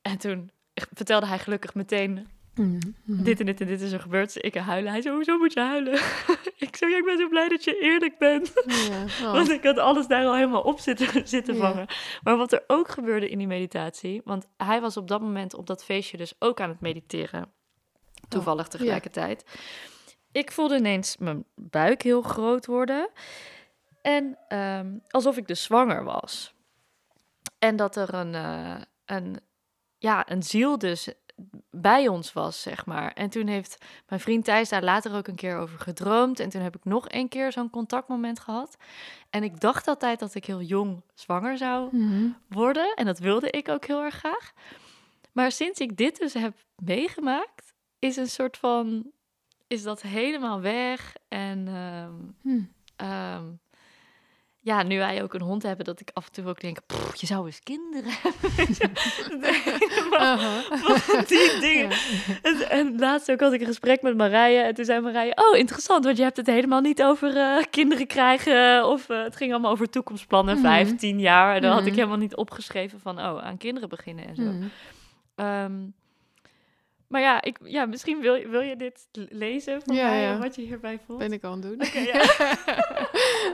[SPEAKER 2] En toen vertelde hij gelukkig meteen mhm, dit en dit en dit is er gebeurd. Dus ik huilen. Hij zei, hoezo moet je huilen? <laughs> ik zei, ja, ik ben zo blij dat je eerlijk bent. Ja, oh. <laughs> want ik had alles daar al helemaal op zitten, <laughs> zitten vangen. Maar wat er ook gebeurde in die meditatie... want hij was op dat moment op dat feestje dus ook aan het mediteren. Toevallig oh, tegelijkertijd. Ik voelde ineens mijn buik heel groot worden. En um, alsof ik dus zwanger was. En dat er een, uh, een, ja, een ziel dus bij ons was, zeg maar. En toen heeft mijn vriend Thijs daar later ook een keer over gedroomd. En toen heb ik nog een keer zo'n contactmoment gehad. En ik dacht altijd dat ik heel jong zwanger zou mhm. worden. En dat wilde ik ook heel erg graag. Maar sinds ik dit dus heb meegemaakt, is een soort van is dat helemaal weg. En um, um, ja, nu wij ook een hond hebben, dat ik af en toe ook denk, je zou eens kinderen <laughs> hebben. uh Die dingen. En, en, laatst ook had ik een gesprek met Marije. En toen zei Marije, oh interessant, want je hebt het helemaal niet over uh, kinderen krijgen. Of uh, het ging allemaal over toekomstplannen, mm vijf, tien jaar. En dan had ik mhm. helemaal niet opgeschreven van, oh, aan kinderen beginnen en zo. Um, Maar ja, ik, ja misschien wil, je- wil je dit lezen
[SPEAKER 1] Ja,
[SPEAKER 2] mij,
[SPEAKER 1] ja.
[SPEAKER 2] wat je hierbij voelt.
[SPEAKER 1] Ben ik al aan het doen. <laughs>
[SPEAKER 2] Ja.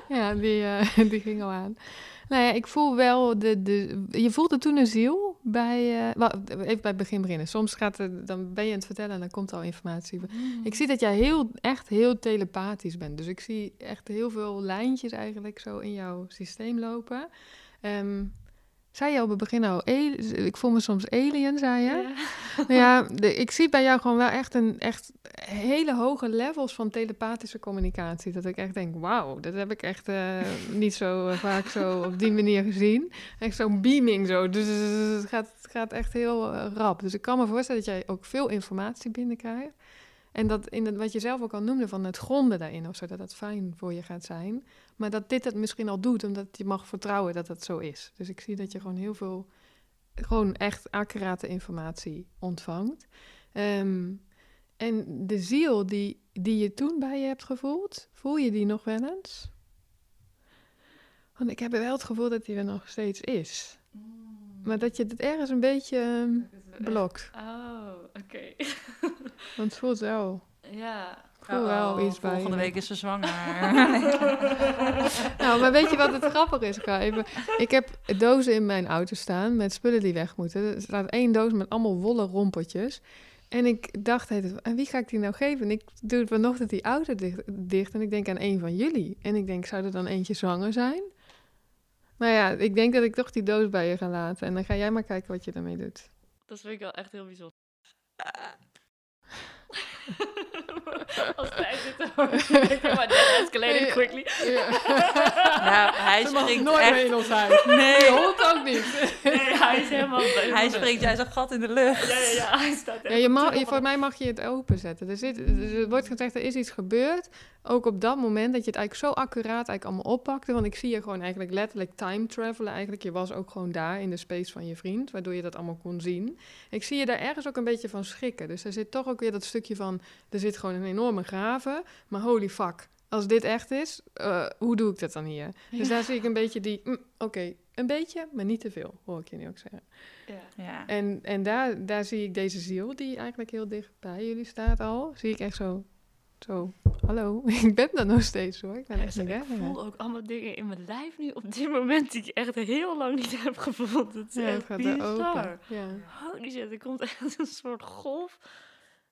[SPEAKER 1] ja, die, eh, die ging al aan. Nou ja, ik voel wel de, de. Je voelde toen een ziel bij. eh, even bij het begin beginnen. Soms gaat het, dan ben je aan het vertellen en dan komt al informatie. Ik zie dat jij heel, echt heel telepathisch bent. Dus ik zie echt heel veel lijntjes eigenlijk zo in jouw systeem lopen. Ehm, zei je op het begin al, ali- ik voel me soms alien, zei je?
[SPEAKER 2] Ja.
[SPEAKER 1] Ja, de, ik zie bij jou gewoon wel echt een echt hele hoge levels van telepathische communicatie. Dat ik echt denk, wauw, dat heb ik echt eh, niet zo eh, vaak zo op die manier gezien. Echt zo'n beaming zo. Dus het gaat, het gaat echt heel eh, rap. Dus ik kan me voorstellen dat jij ook veel informatie binnenkrijgt. En dat in het, wat je zelf ook al noemde van het gronden daarin of zo, dat dat fijn voor je gaat zijn. Maar dat dit het misschien al doet, omdat je mag vertrouwen dat het zo is. Dus ik zie dat je gewoon heel veel, gewoon echt accurate informatie ontvangt. Ehm, en de ziel die, die je toen bij je hebt gevoeld, voel je die nog wel eens? Want ik heb wel het gevoel dat die er nog steeds is. Maar dat je het ergens een beetje ehm, blokt.
[SPEAKER 2] Oh, oké.
[SPEAKER 1] Want het voelt wel,
[SPEAKER 2] ja.
[SPEAKER 1] Voel wel iets bij
[SPEAKER 3] Volgende
[SPEAKER 1] je.
[SPEAKER 3] week is ze zwanger. <laughs>
[SPEAKER 1] Nou, maar weet je wat het grappig is? Ik, ga even, ik heb dozen in mijn auto staan met spullen die weg moeten. Er staat één doos met allemaal wollen rompertjes. En ik dacht, aan wie ga ik die nou geven? En ik doe vanochtend die auto dicht, dicht en ik denk aan een van jullie. En ik denk, zou er dan eentje zwanger zijn? Maar ja, ik denk dat ik toch die doos bij je ga laten. En dan ga jij maar kijken wat je ermee doet.
[SPEAKER 2] Dat vind ik wel echt heel bijzonder. <laughs> <laughs> Als wij zitten maar that escalated quickly. <laughs>
[SPEAKER 3] nou, hij
[SPEAKER 1] Ze
[SPEAKER 3] springt
[SPEAKER 1] nooit meer
[SPEAKER 3] echt...
[SPEAKER 1] in ons huis.
[SPEAKER 3] Nee,
[SPEAKER 1] hond ook niet.
[SPEAKER 2] Nee, hij is helemaal...
[SPEAKER 3] hij springt juist een gat in de lucht.
[SPEAKER 2] Ja, ja, ja, hij staat
[SPEAKER 1] Ja, je mag, je, voor mij mag je het openzetten. Er, zit, er wordt gezegd, er is iets gebeurd. Ook op dat moment dat je het eigenlijk zo accuraat eigenlijk allemaal oppakte. Want ik zie je gewoon eigenlijk letterlijk time travelen. Eigenlijk, je was ook gewoon daar in de space van je vriend. Waardoor je dat allemaal kon zien. Ik zie je daar ergens ook een beetje van schrikken. Dus er zit toch ook weer dat stukje van... Er zit gewoon een enorme graven. Maar holy fuck, als dit echt is, eh, hoe doe ik dat dan hier? Dus daar zie ik een beetje die... mm, Oké, een beetje, maar niet te veel, hoor ik je nu ook zeggen.
[SPEAKER 2] Ja.
[SPEAKER 3] Ja.
[SPEAKER 1] En, en daar, daar zie ik deze ziel, die eigenlijk heel dicht bij jullie staat al. Zie ik echt zo, zo, hallo, <laughs> ik ben er nog steeds hoor. Ik ben echt
[SPEAKER 2] Ja, ik voel ook allemaal dingen in mijn lijf nu op dit moment die ik echt heel lang niet heb gevoeld. Het is
[SPEAKER 1] Ja, het
[SPEAKER 2] echt
[SPEAKER 1] gaat er open.
[SPEAKER 2] bizar.
[SPEAKER 1] Ja.
[SPEAKER 2] Holy shit, er komt echt een soort golf.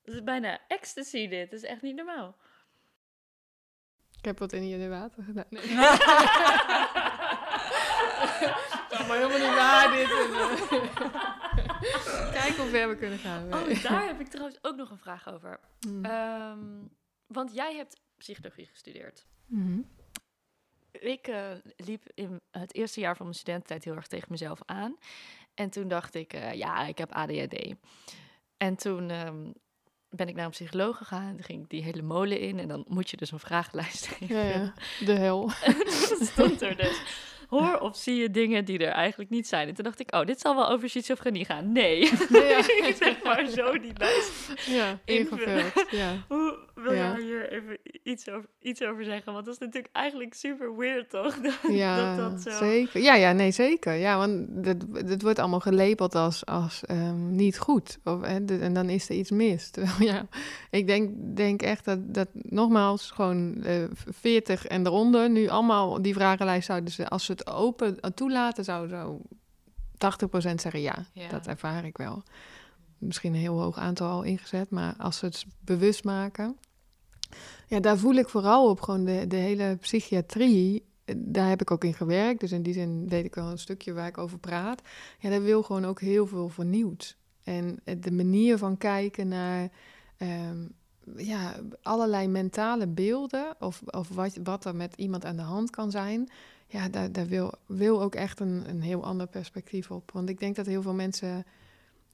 [SPEAKER 2] Het is bijna ecstasy dit. Het is echt niet normaal.
[SPEAKER 1] Ik heb wat in je water gedaan. Nee. <laughs> maar helemaal niet waar dit. Kijk hoe ver we kunnen gaan.
[SPEAKER 2] Oh, daar heb ik trouwens ook nog een vraag over.
[SPEAKER 1] Mm.
[SPEAKER 2] Ehm, want jij hebt psychologie gestudeerd.
[SPEAKER 1] Mhm.
[SPEAKER 2] Ik eh, liep in het eerste jaar van mijn studententijd heel erg tegen mezelf aan. En toen dacht ik, eh, ja, ik heb ADHD. En toen ehm, ben ik naar een psycholoog gegaan. Toen ging ik die hele molen in. En dan moet je dus een vragenlijst geven. <laughs>
[SPEAKER 1] Ja, ja, de hel. <laughs>
[SPEAKER 2] Stond er dus. Hoor of zie je dingen die er eigenlijk niet zijn? En toen dacht ik, oh, dit zal wel over schizofrenie gaan. Nee.
[SPEAKER 1] Ja. <laughs>
[SPEAKER 2] zeg maar zo die lijst.
[SPEAKER 1] Ja, ingevuld. Ja.
[SPEAKER 2] Hoe wil
[SPEAKER 1] Ja.
[SPEAKER 2] jij hier even iets over, iets over zeggen? Want dat is natuurlijk eigenlijk super weird, toch? <laughs> Dat,
[SPEAKER 1] Ja,
[SPEAKER 2] dat, dat zo...
[SPEAKER 1] zeker. Ja, ja, nee, zeker. Ja, want het, wordt allemaal gelabeld als, als ehm, niet goed. Of, hè, de- en dan is er iets mis. <laughs> Terwijl, ja, ik denk, denk echt dat, dat nogmaals gewoon eh 40 en eronder nu allemaal die vragenlijst zouden ze, als ze het open toelaten, zou zo 80% zeggen ja.
[SPEAKER 2] Ja.
[SPEAKER 1] Dat ervaar ik wel. Misschien een heel hoog aantal al ingezet, maar als ze het bewust maken. Ja, daar voel ik vooral op gewoon de, de hele psychiatrie. Daar heb ik ook in gewerkt, dus in die zin weet ik wel een stukje waar ik over praat. Ja, daar wil gewoon ook heel veel vernieuwd. En eh, de manier van kijken naar ehm, ja, allerlei mentale beelden, of, of wat, wat er met iemand aan de hand kan zijn, ja, daar, daar wil, wil ook echt een, een heel ander perspectief op. Want ik denk dat heel veel mensen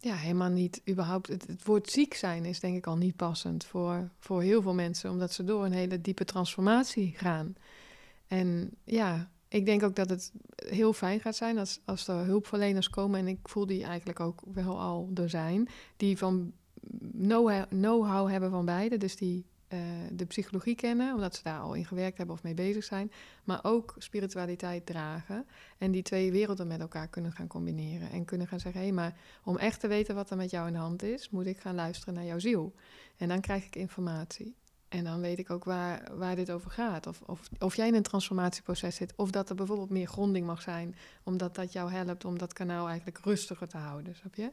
[SPEAKER 1] ja, helemaal niet überhaupt. Het, woord ziek zijn is denk ik al niet passend voor, voor heel veel mensen, omdat ze door een hele diepe transformatie gaan. En ja, ik denk ook dat het heel fijn gaat zijn als, als er hulpverleners komen. En ik voel die eigenlijk ook wel al er zijn. Die van know-how hebben van beide. Dus die eh, de psychologie kennen, omdat ze daar al in gewerkt hebben of mee bezig zijn, maar ook spiritualiteit dragen en die twee werelden met elkaar kunnen gaan combineren en kunnen gaan zeggen, hé, hey, maar om echt te weten wat er met jou in de hand is, moet ik gaan luisteren naar jouw ziel. En dan krijg ik informatie. En dan weet ik ook waar, waar dit over gaat. Of, of, of jij in een transformatieproces zit. Of dat er bijvoorbeeld meer gronding mag zijn. Omdat dat jou helpt om dat kanaal eigenlijk rustiger te houden. Snap je?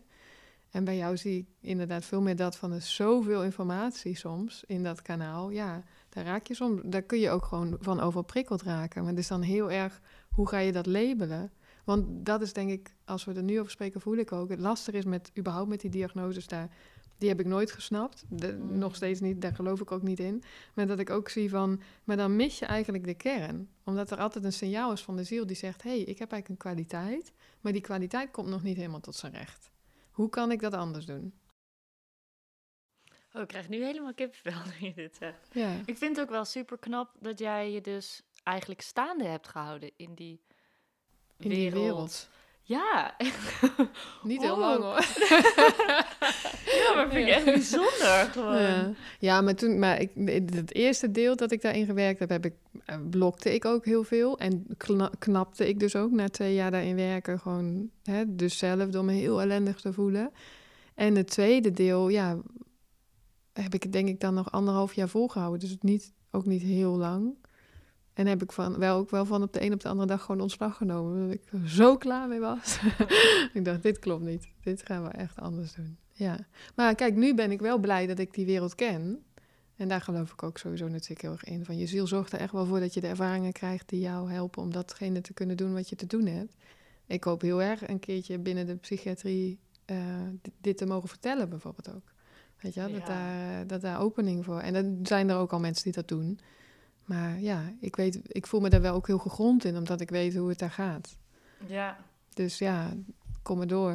[SPEAKER 1] En bij jou zie ik inderdaad veel meer dat van er zoveel informatie soms in dat kanaal. Ja, daar raak je soms, daar kun je ook gewoon van overprikkeld raken. Maar het is dan heel erg, hoe ga je dat labelen? Want dat is denk ik, als we er nu over spreken, voel ik ook. Het lastig is met überhaupt met die diagnoses daar. Die heb ik nooit gesnapt.
[SPEAKER 2] Mm.
[SPEAKER 1] Nog steeds niet, daar geloof ik ook niet in. Maar dat ik ook zie van, maar dan mis je eigenlijk de kern. Omdat er altijd een signaal is van de ziel die zegt: hé, hey, ik heb eigenlijk een kwaliteit. Maar die kwaliteit komt nog niet helemaal tot zijn recht. Hoe kan ik dat anders doen?
[SPEAKER 2] Oh, ik krijg nu helemaal kippenvel <laughs> nu je dit zegt.
[SPEAKER 1] Ja.
[SPEAKER 2] Ik vind het ook wel super knap dat jij je dus eigenlijk staande hebt gehouden in die
[SPEAKER 1] In die wereld.
[SPEAKER 2] Ja,
[SPEAKER 1] Niet heel
[SPEAKER 2] Oh.
[SPEAKER 1] lang hoor. <laughs>
[SPEAKER 2] ja, maar vind ik echt bijzonder gewoon.
[SPEAKER 1] Ja. ja, maar toen, maar ik, het eerste deel dat ik daarin gewerkt heb, heb ik, eh, blokte ik ook heel veel. En kna- knapte ik dus ook na twee jaar daarin werken. Gewoon, hè, dus zelf door me heel ellendig te voelen. En het tweede deel, ja, heb ik denk ik dan nog anderhalf jaar volgehouden. Dus het niet, ook niet heel lang. En heb ik van, wel ook wel van op de een op de andere dag gewoon ontslag genomen. Omdat ik er zo klaar mee was. <laughs> <laughs> ik dacht, dit klopt niet. Dit gaan we echt anders doen. Ja. Maar kijk, nu ben ik wel blij dat ik die wereld ken. En daar geloof ik ook sowieso natuurlijk heel erg in. Van je ziel zorgt er echt wel voor dat je de ervaringen krijgt die jou helpen om datgene te kunnen doen wat je te doen hebt. Ik hoop heel erg een keertje binnen de psychiatrie eh, dit, te mogen vertellen, bijvoorbeeld ook. Weet je, dat, daar, dat daar opening voor. En dan zijn er ook al mensen die dat doen. Maar ja, ik, weet, ik voel me daar wel ook heel gegrond in, omdat ik weet hoe het daar gaat.
[SPEAKER 2] Ja.
[SPEAKER 1] Dus ja, kom maar door.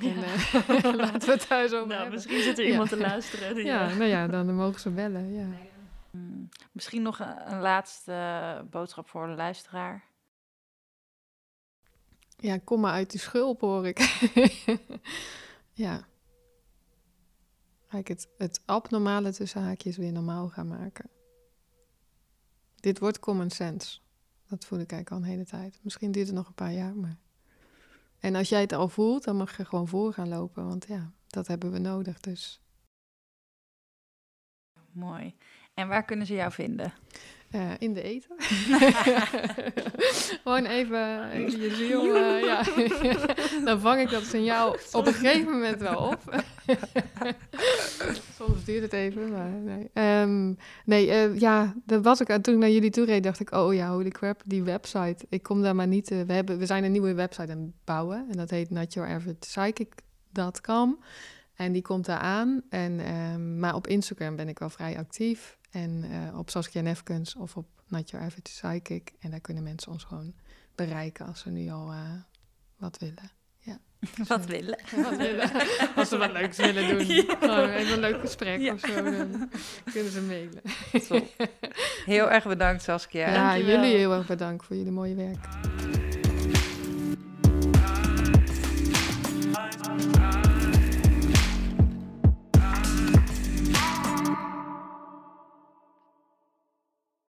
[SPEAKER 1] En, eh, <laughs> laten we zo over
[SPEAKER 2] Nou,
[SPEAKER 1] hebben.
[SPEAKER 2] misschien zit er
[SPEAKER 1] Ja.
[SPEAKER 2] iemand te luisteren. Die,
[SPEAKER 1] Ja, <laughs> nou ja, dan mogen ze bellen. Ja.
[SPEAKER 3] Hmm. Misschien nog een, een laatste eh, boodschap voor de luisteraar.
[SPEAKER 1] ja, kom maar uit die schulp, hoor ik. <laughs> ja. Eigenlijk het, het abnormale tussen haakjes weer normaal gaan maken. Dit wordt common sense. Dat voel ik eigenlijk al een hele tijd. Misschien duurt het nog een paar jaar, maar... En als jij het al voelt, dan mag je gewoon voor gaan lopen. Want ja, dat hebben we nodig, dus...
[SPEAKER 3] Mooi. En waar kunnen ze jou vinden?
[SPEAKER 1] Eh, in de eten. <laughs> Gewoon even, even je ziel. eh, ja. <laughs> Dan vang ik dat signaal <laughs> op een gegeven moment wel op. Soms duurt het even, maar nee. Ehm, nee, eh, ja, dat was ik. Toen ik naar jullie toe reed, dacht ik, oh ja, holy crap, die website. Ik kom daar maar niet. we, hebben, we zijn een nieuwe website aan het bouwen. En dat heet notyouraveragepsychic.com. En die komt daar aan. En, ehm, maar op Instagram ben ik wel vrij actief. En eh, op Saskia Nefkens of op Not Your Average Psychic. En daar kunnen mensen ons gewoon bereiken als ze nu al eh, wat willen. <laughs>
[SPEAKER 3] Wat willen? <laughs>
[SPEAKER 1] Wat willen. Als ze wat leuks willen doen. <laughs> Gewoon even een leuk gesprek
[SPEAKER 3] Ja.
[SPEAKER 1] of zo. Dan kunnen ze mailen.
[SPEAKER 3] Top. Heel erg bedankt, Saskia.
[SPEAKER 1] Ja,
[SPEAKER 2] Dankjewel.
[SPEAKER 1] jullie heel erg bedankt voor jullie mooie werk.